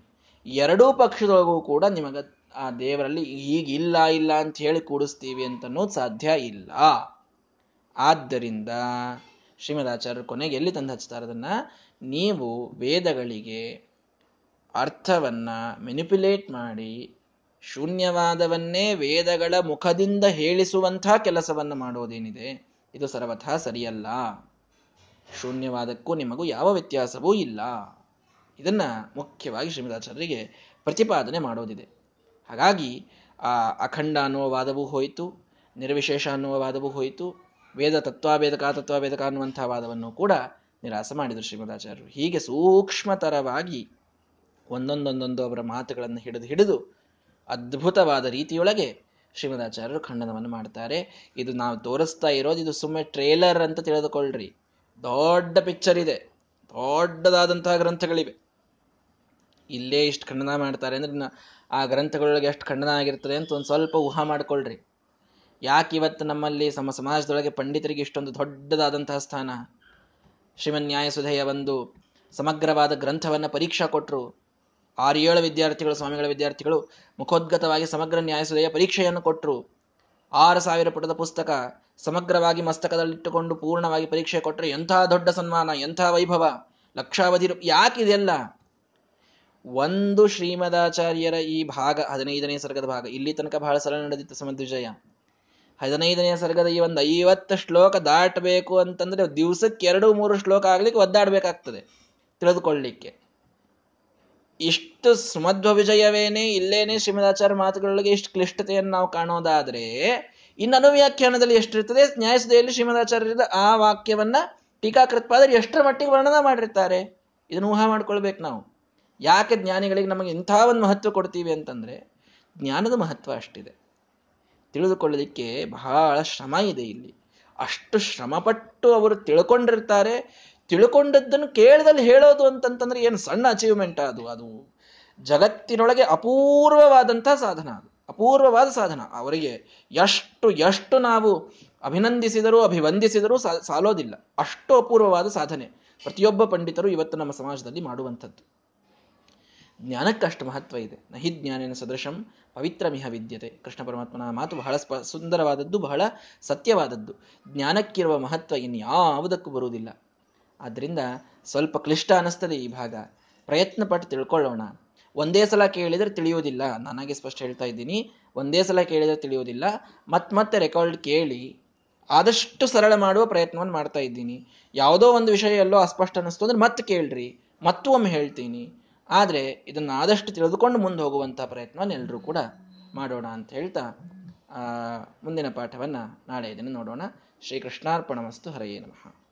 ಎರಡೂ ಪಕ್ಷದೊಳಗೂ ಕೂಡ ನಿಮಗೆ ಆ ದೇವರಲ್ಲಿ ಈಗ ಇಲ್ಲ ಇಲ್ಲ ಅಂತ ಹೇಳಿ ಕೂಡಿಸ್ತೀವಿ ಅಂತನೂ ಸಾಧ್ಯ ಇಲ್ಲ. ಆದ್ದರಿಂದ ಶ್ರೀಮದಾಚಾರ್ಯರು ಕೊನೆಗೆ ಎಲ್ಲಿ ತಂದು ಹಚ್ತಾರೆ ಅದನ್ನ ನೀವು ವೇದಗಳಿಗೆ ಅರ್ಥವನ್ನ ಮೆನಿಪ್ಯುಲೇಟ್ ಮಾಡಿ, ಶೂನ್ಯವಾದವನ್ನೇ ವೇದಗಳ ಮುಖದಿಂದ ಹೇಳಿಸುವಂತಹ ಕೆಲಸವನ್ನು ಮಾಡೋದೇನಿದೆ ಇದು ಸರ್ವಥಾ ಸರಿಯಲ್ಲ. ಶೂನ್ಯವಾದಕ್ಕೂ ನಿಮಗೂ ಯಾವ ವ್ಯತ್ಯಾಸವೂ ಇಲ್ಲ. ಇದನ್ನ ಮುಖ್ಯವಾಗಿ ಶ್ರೀಮದಾಚಾರ್ಯರಿಗೆ ಪ್ರತಿಪಾದನೆ ಮಾಡೋದಿದೆ ಹಾಗಾಗಿ ಆ ಅಖಂಡ ಅನ್ನುವ ವಾದವೂ ಹೋಯಿತು, ನಿರ್ವಿಶೇಷ ಅನ್ನುವ ವಾದವೂ ಹೋಯಿತು ವೇದ ತತ್ವಾಭೇದಕ ತತ್ವಾಭೇದಕ ಅನ್ನುವಂಥ ವಾದವನ್ನು ಕೂಡ ನಿರಾಸ ಮಾಡಿದರು ಶ್ರೀಮದಾಚಾರ್ಯರು. ಹೀಗೆ ಸೂಕ್ಷ್ಮತರವಾಗಿ ಒಂದೊಂದೊಂದೊಂದು ಅವರ ಮಾತುಗಳನ್ನು ಹಿಡಿದು ಹಿಡಿದು ಅದ್ಭುತವಾದ ರೀತಿಯೊಳಗೆ ಶ್ರೀಮದಾಚಾರ್ಯರು ಖಂಡನವನ್ನು ಮಾಡ್ತಾರೆ. ಇದು ನಾವು ತೋರಿಸ್ತಾ ಇರೋದು, ಇದು ಸುಮ್ಮನೆ ಟ್ರೇಲರ್ ಅಂತ ತಿಳಿದುಕೊಳ್ಳ್ರಿ ದೊಡ್ಡ ಪಿಕ್ಚರ್ ಇದೆ. ದೊಡ್ಡದಾದಂತಹ ಗ್ರಂಥಗಳಿವೆ. ಇಲ್ಲೇ ಇಷ್ಟು ಖಂಡನ ಮಾಡ್ತಾರೆ ಅಂದ್ರೆ ಆ ಗ್ರಂಥಗಳೊಳಗೆ ಎಷ್ಟು ಖಂಡನ ಆಗಿರ್ತದೆ ಅಂತ ಒಂದು ಸ್ವಲ್ಪ ಊಹಾ ಮಾಡ್ಕೊಳ್ರಿ. ಯಾಕೆ ಇವತ್ತು ನಮ್ಮಲ್ಲಿ ಸಮ, ಸಮಾಜದೊಳಗೆ ಪಂಡಿತರಿಗೆ ಇಷ್ಟೊಂದು ದೊಡ್ಡದಾದಂತಹ ಸ್ಥಾನ? ಶ್ರೀಮನ್ ನ್ಯಾಯಸುಧೆಯ ಒಂದು ಸಮಗ್ರವಾದ ಗ್ರಂಥವನ್ನ ಪರೀಕ್ಷಾ ಕೊಟ್ಟರು ಆರು ಏಳು ವಿದ್ಯಾರ್ಥಿಗಳು, ಸ್ವಾಮಿಗಳ ವಿದ್ಯಾರ್ಥಿಗಳು ಮುಖೋದ್ಗತವಾಗಿ ಸಮಗ್ರ ನ್ಯಾಯಸುಧೆಯ ಪರೀಕ್ಷೆಯನ್ನು ಕೊಟ್ಟರು ಆರು ಸಾವಿರ ಪುಟದ ಪುಸ್ತಕ ಸಮಗ್ರವಾಗಿ ಮಸ್ತಕದಲ್ಲಿಟ್ಟುಕೊಂಡು ಪೂರ್ಣವಾಗಿ ಪರೀಕ್ಷೆ ಕೊಟ್ಟರೆ ಎಂಥ ದೊಡ್ಡ ಸನ್ಮಾನ, ಎಂಥ ವೈಭವ? ಲಕ್ಷಾವಧಿ ಯಾಕಿದೆಯಲ್ಲ ಒಂದು ಶ್ರೀಮದಾಚಾರ್ಯರ ಈ ಭಾಗ, ಹದಿನೈದನೇ ಸರ್ಗದ ಭಾಗ, ಇಲ್ಲಿ ತನಕ ಬಹಳ ಸಲ ನಡೆದಿತ್ತು ಸಮದ್ವಿಜಯ ಹದಿನೈದನೇ ಸರ್ಗದ ಈ ಒಂದು ಐವತ್ತು ಶ್ಲೋಕ ದಾಟಬೇಕು ಅಂತಂದ್ರೆ ದಿವಸಕ್ಕೆ ಎರಡು ಮೂರು ಶ್ಲೋಕ ಆಗ್ಲಿಕ್ಕೆ ಒದ್ದಾಡ್ಬೇಕಾಗ್ತದೆ, ತಿಳಿದುಕೊಳ್ಳಿಕ್ಕೆ. ಇಷ್ಟು ಸುಮಧ್ವ ವಿಜಯವೇನೆ, ಇಲ್ಲೇನೆ ಶ್ರೀಮದಾಚಾರ್ಯ ಮಾತುಗಳಿಗೆ ಇಷ್ಟು ಕ್ಲಿಷ್ಟತೆಯನ್ನು ನಾವು ಕಾಣೋದಾದ್ರೆ, ಇನ್ನು ಅನುವ್ಯಾಖ್ಯಾನದಲ್ಲಿ ಎಷ್ಟಿರ್ತದೆ? ನ್ಯಾಯಸದೆಯಲ್ಲಿ ಶ್ರೀಮದಾಚಾರ್ಯರಿಂದ ಆ ವಾಕ್ಯವನ್ನ ಟೀಕಾಕೃತ್ಪಾದರೆ ಎಷ್ಟರ ಮಟ್ಟಿಗೆ ವರ್ಣನ ಮಾಡಿರ್ತಾರೆ? ಇದನ್ನು ಊಹಾ ಮಾಡ್ಕೊಳ್ಬೇಕು ನಾವು. ಯಾಕೆ ಜ್ಞಾನಿಗಳಿಗೆ ನಮಗೆ ಇಂಥ ಒಂದು ಮಹತ್ವ ಕೊಡ್ತೀವಿ ಅಂತಂದ್ರೆ, ಜ್ಞಾನದ ಮಹತ್ವ ಅಷ್ಟಿದೆ. ತಿಳಿದುಕೊಳ್ಳಲಿಕ್ಕೆ ಬಹಳ ಶ್ರಮ ಇದೆ ಇಲ್ಲಿ. ಅಷ್ಟು ಶ್ರಮಪಟ್ಟು ಅವರು ತಿಳ್ಕೊಂಡಿರ್ತಾರೆ. ತಿಳ್ಕೊಂಡದ್ದನ್ನು ಕೇಳದಲ್ಲಿ ಹೇಳೋದು ಅಂತಂತಂದ್ರೆ ಏನು ಸಣ್ಣ ಅಚೀವ್ಮೆಂಟ್ ಅದು. ಅದು ಜಗತ್ತಿನೊಳಗೆ ಅಪೂರ್ವವಾದಂತಹ ಸಾಧನ ಅದು. ಅಪೂರ್ವವಾದ ಸಾಧನ. ಅವರಿಗೆ ಎಷ್ಟು ಎಷ್ಟು ನಾವು ಅಭಿನಂದಿಸಿದರೂ, ಅಭಿವಂದಿಸಿದರೂ ಸಾಲೋದಿಲ್ಲ. ಅಷ್ಟು ಅಪೂರ್ವವಾದ ಸಾಧನೆ ಪ್ರತಿಯೊಬ್ಬ ಪಂಡಿತರು ಇವತ್ತು ನಮ್ಮ ಸಮಾಜದಲ್ಲಿ ಮಾಡುವಂಥದ್ದು. ಜ್ಞಾನಕ್ಕಷ್ಟು ಮಹತ್ವ ಇದೆ. ನಹಿ ಜ್ಞಾನೇನ ಸದೃಶಂ ಪವಿತ್ರಮಿಹ ವಿದ್ಯತೆ. ಕೃಷ್ಣ ಪರಮಾತ್ಮನ ಮಾತು ಬಹಳ ಸ್ಪ, ಸುಂದರವಾದದ್ದು, ಬಹಳ ಸತ್ಯವಾದದ್ದು. ಜ್ಞಾನಕ್ಕಿರುವ ಮಹತ್ವ ಇನ್ಯಾವುದಕ್ಕೂ ಬರುವುದಿಲ್ಲ. ಆದ್ದರಿಂದ ಸ್ವಲ್ಪ ಕ್ಲಿಷ್ಟ ಅನ್ನಿಸ್ತದೆ ಈ ಭಾಗ. ಪ್ರಯತ್ನ ಪಟ್ಟು ತಿಳ್ಕೊಳ್ಳೋಣ. ಒಂದೇ ಸಲ ಕೇಳಿದರೆ ತಿಳಿಯುವುದಿಲ್ಲ. ನನಗೆ ಸ್ಪಷ್ಟ ಹೇಳ್ತಾ ಇದ್ದೀನಿ. ಒಂದೇ ಸಲ ಕೇಳಿದರೆ ತಿಳಿಯುವುದಿಲ್ಲ. ಮತ್ತೆ ಮತ್ತೆ ರೆಕಾರ್ಡ್ ಕೇಳಿ ಆದಷ್ಟು ಸರಳ ಮಾಡುವ ಪ್ರಯತ್ನವನ್ನು ಮಾಡ್ತಾ ಇದ್ದೀನಿ. ಯಾವುದೋ ಒಂದು ವಿಷಯ ಎಲ್ಲೋ ಅಸ್ಪಷ್ಟ ಅನ್ನಿಸ್ತು ಅಂದ್ರೆ ಮತ್ತೆ ಕೇಳ್ರಿ. ಮತ್ತೂ ಒಮ್ಮೆ ಹೇಳ್ತೀನಿ. ಆದರೆ ಇದನ್ನು ಆದಷ್ಟು ತಿಳಿದುಕೊಂಡು ಮುಂದೆ ಹೋಗುವಂಥ ಪ್ರಯತ್ನವನ್ನು ಎಲ್ಲರೂ ಕೂಡ ಮಾಡೋಣ ಅಂತ ಹೇಳ್ತಾ ಮುಂದಿನ ಪಾಠವನ್ನು ನಾಳೆ ಇದನ್ನು ನೋಡೋಣ. ಶ್ರೀ ಕೃಷ್ಣಾರ್ಪಣಮಸ್ತು ಹರೆಯೇ ನಮಃ.